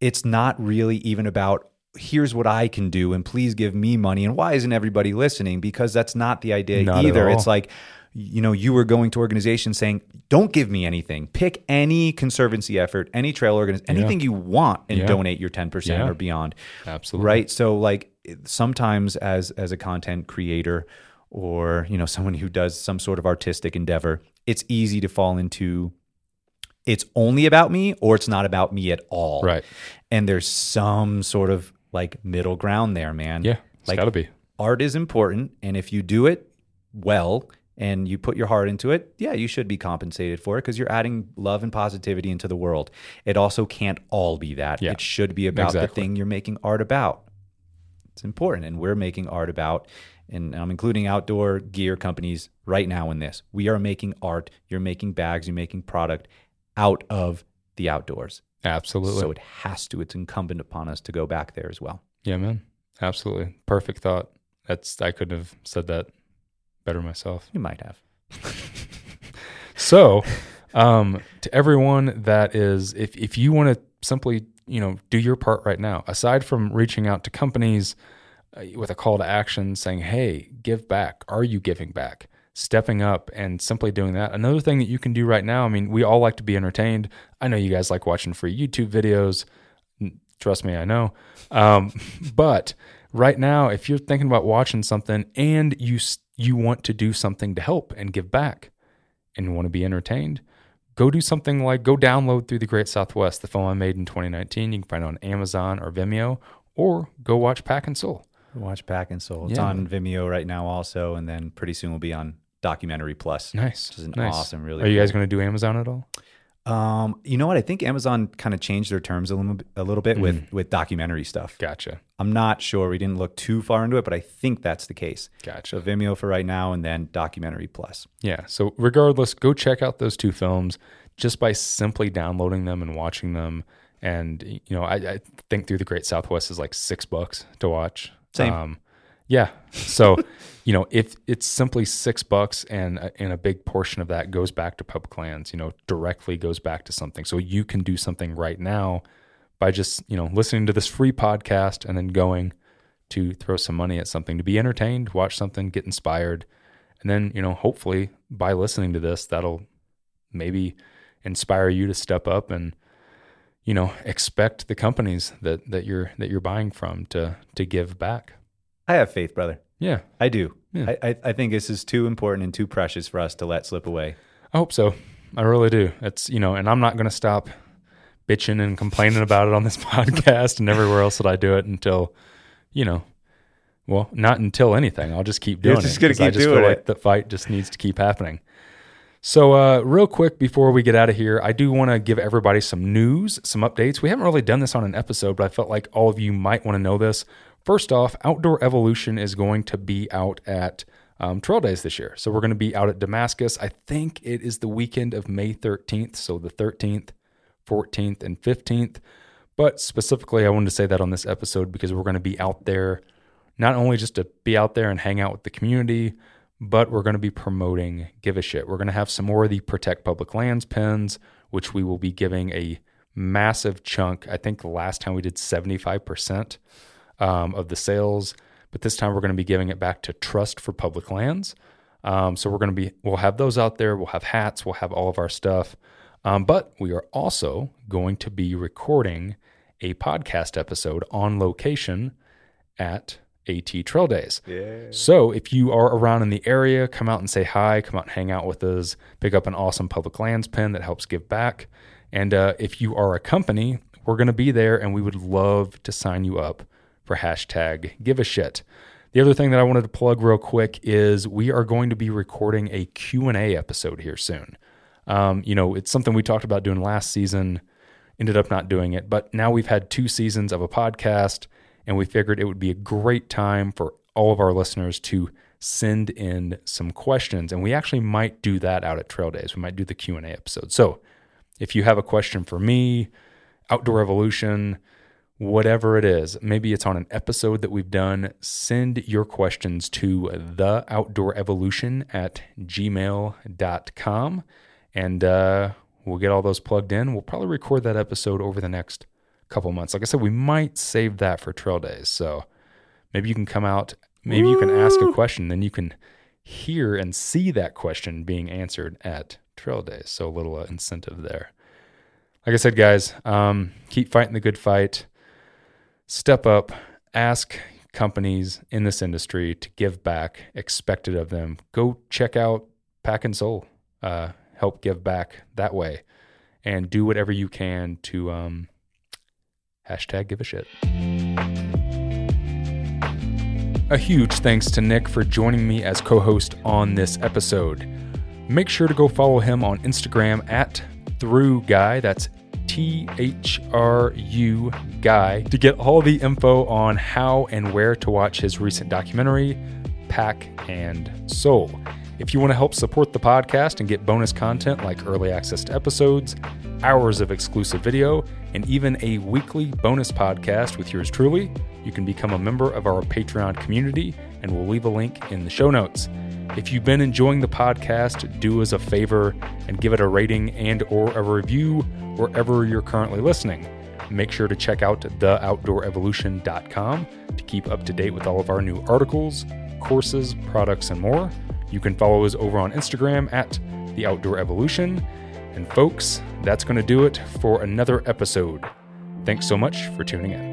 it's not really even about here's what I can do and please give me money and why isn't everybody listening because that's not the idea Not either it's like you know you were going to organizations saying don't give me anything pick any conservancy effort any trail organization anything you want and Yeah. donate your 10% Yeah. or beyond Absolutely. right so like sometimes as as a content creator or you know someone who does some sort of artistic endeavor it's easy to fall into it's only about me or it's not about me at all. Right. And there's some sort of like middle ground there, man. Yeah. It's Like- got to be. Art is important. And if you do it well and you put your heart into it, yeah, you should be compensated for it because you're adding love and positivity into the world. It also can't all be that. Yeah. It should be about the thing you're making art about. It's important. And we're making art about, and I'm including outdoor gear companies right now in this. We are making art. You're making bags, you're making product out of the outdoors. Absolutely. So it has to, it's incumbent upon us to go back there as well. yeah, man. Absolutely. Perfect thought. That's I couldn't have said that better myself. You might have. [laughs] So, um, to everyone that is, if if you want to simply, you know, do your part right now, aside from reaching out to companies uh, with a call to action, saying, "Hey, give back." Are you giving back? Stepping up and simply doing that. Another thing that you can do right now. I mean, we all like to be entertained. I know you guys like watching free YouTube videos. Trust me, I know. Um, [laughs] but right now, if you're thinking about watching something and you you want to do something to help and give back, and you want to be entertained, go do something like go download through the Great Southwest, the film I made in 2019. You can find it on Amazon or Vimeo, or go watch Pack and Soul. Watch Pack and Soul. It's Yeah. on Vimeo right now, also, and then pretty soon will be on Documentary Plus. Nice, Which is an nice. awesome, really. Are you guys going to do Amazon at all? Um, you know what? I think Amazon kind of changed their terms a little, bit- a little bit with with documentary stuff. Gotcha, I'm not sure. We didn't look too far into it, but I think that's the case. gotcha. So Vimeo for right now, and then Documentary Plus. Yeah. So regardless, go check out those two films just by simply downloading them and watching them. And you know, I, I think through the Great Southwest is like six bucks to watch. Same. Um, yeah. So, [laughs] you know, if it's simply six bucks and a- and a big portion of that goes back to public lands, you know, directly goes back to something. So you can do something right now by just you know listening to this free podcast and then going to throw some money at something to be entertained, watch something, get inspired, and then you know hopefully by listening to this that'll maybe inspire you to step up and you know expect the companies that that you're that you're buying from to to give back. I have faith, brother. Yeah, I do. Yeah. I, I, I think this is too important and too precious for us to let slip away. I hope so. I really do. It's you know, and I'm not going to stop bitching and complaining about it on this [laughs] podcast and everywhere else that I do it until, you know, well, not until anything. I'll just keep You're doing just it. gonna 'cause I keep just doing feel it. like the fight just needs to keep happening. So, uh, real quick before we get out of here, I do want to give everybody some news, some updates. We haven't really done this on an episode, but I felt like all of you might want to know this. First off, Outdoor Evolution is going to be out at um, Trail Days this year. So, we're going to be out at Damascus. I think it is the weekend of May 13th. So, the 13th, 14th, and 15th. But specifically, I wanted to say that on this episode because we're going to be out there not only just to be out there and hang out with the community, but we're going to be promoting Give a Shit. We're going to have some more of the Protect Public Lands pins, which we will be giving a massive chunk. I think the last time we did 75% um, of the sales, but this time we're going to be giving it back to Trust for Public Lands. Um, so we're going to be, we'll have those out there. We'll have hats. We'll have all of our stuff. Um, but we are also going to be recording a podcast episode on location at AT Trail Days. So if you are around in the area, come out and say hi, come out and hang out with us, pick up an awesome public lands pin that helps give back. And uh, if you are a company, we're going to be there and we would love to sign you up for hashtag give a shit. The other thing that I wanted to plug real quick is we are going to be recording a Q&A episode here soon. Um, you know, it's something we talked about doing last season, ended up not doing it, but now we've had two seasons of a podcast and we figured it would be a great time for all of our listeners to send in some questions and we actually might do that out at trail days we might do the q&a episode so if you have a question for me outdoor evolution whatever it is maybe it's on an episode that we've done send your questions to the outdoor evolution at gmail.com and uh, we'll get all those plugged in. We'll probably record that episode over the next couple months. Like i said we might save that for trail days. So maybe you can come out maybe you can ask a question then you can hear and see that question being answered at trail days. So a little uh, incentive there. Like i said guys um, keep fighting the good fight step up ask companies in this industry to give back expect it of them go check out pack and soul uh, help give back that way and do whatever you can to um, hashtag give a shit. A huge thanks to Nick for joining me as co host on this episode. Make sure to go follow him on Instagram at Through Guy. That's T H R U Guy to get all the info on how and where to watch his recent documentary, Pack and Soul. If you want to help support the podcast and get bonus content like early access to episodes, hours of exclusive video, and even a weekly bonus podcast with yours truly, you can become a member of our Patreon community, and we'll leave a link in the show notes. If you've been enjoying the podcast, do us a favor and give it a rating and or a review wherever you're currently listening. Make sure to check out theoutdoorevolution.com to keep up to date with all of our new articles, courses, products, and more. You can follow us over on Instagram at The Outdoor Evolution. And folks, that's going to do it for another episode. Thanks so much for tuning in.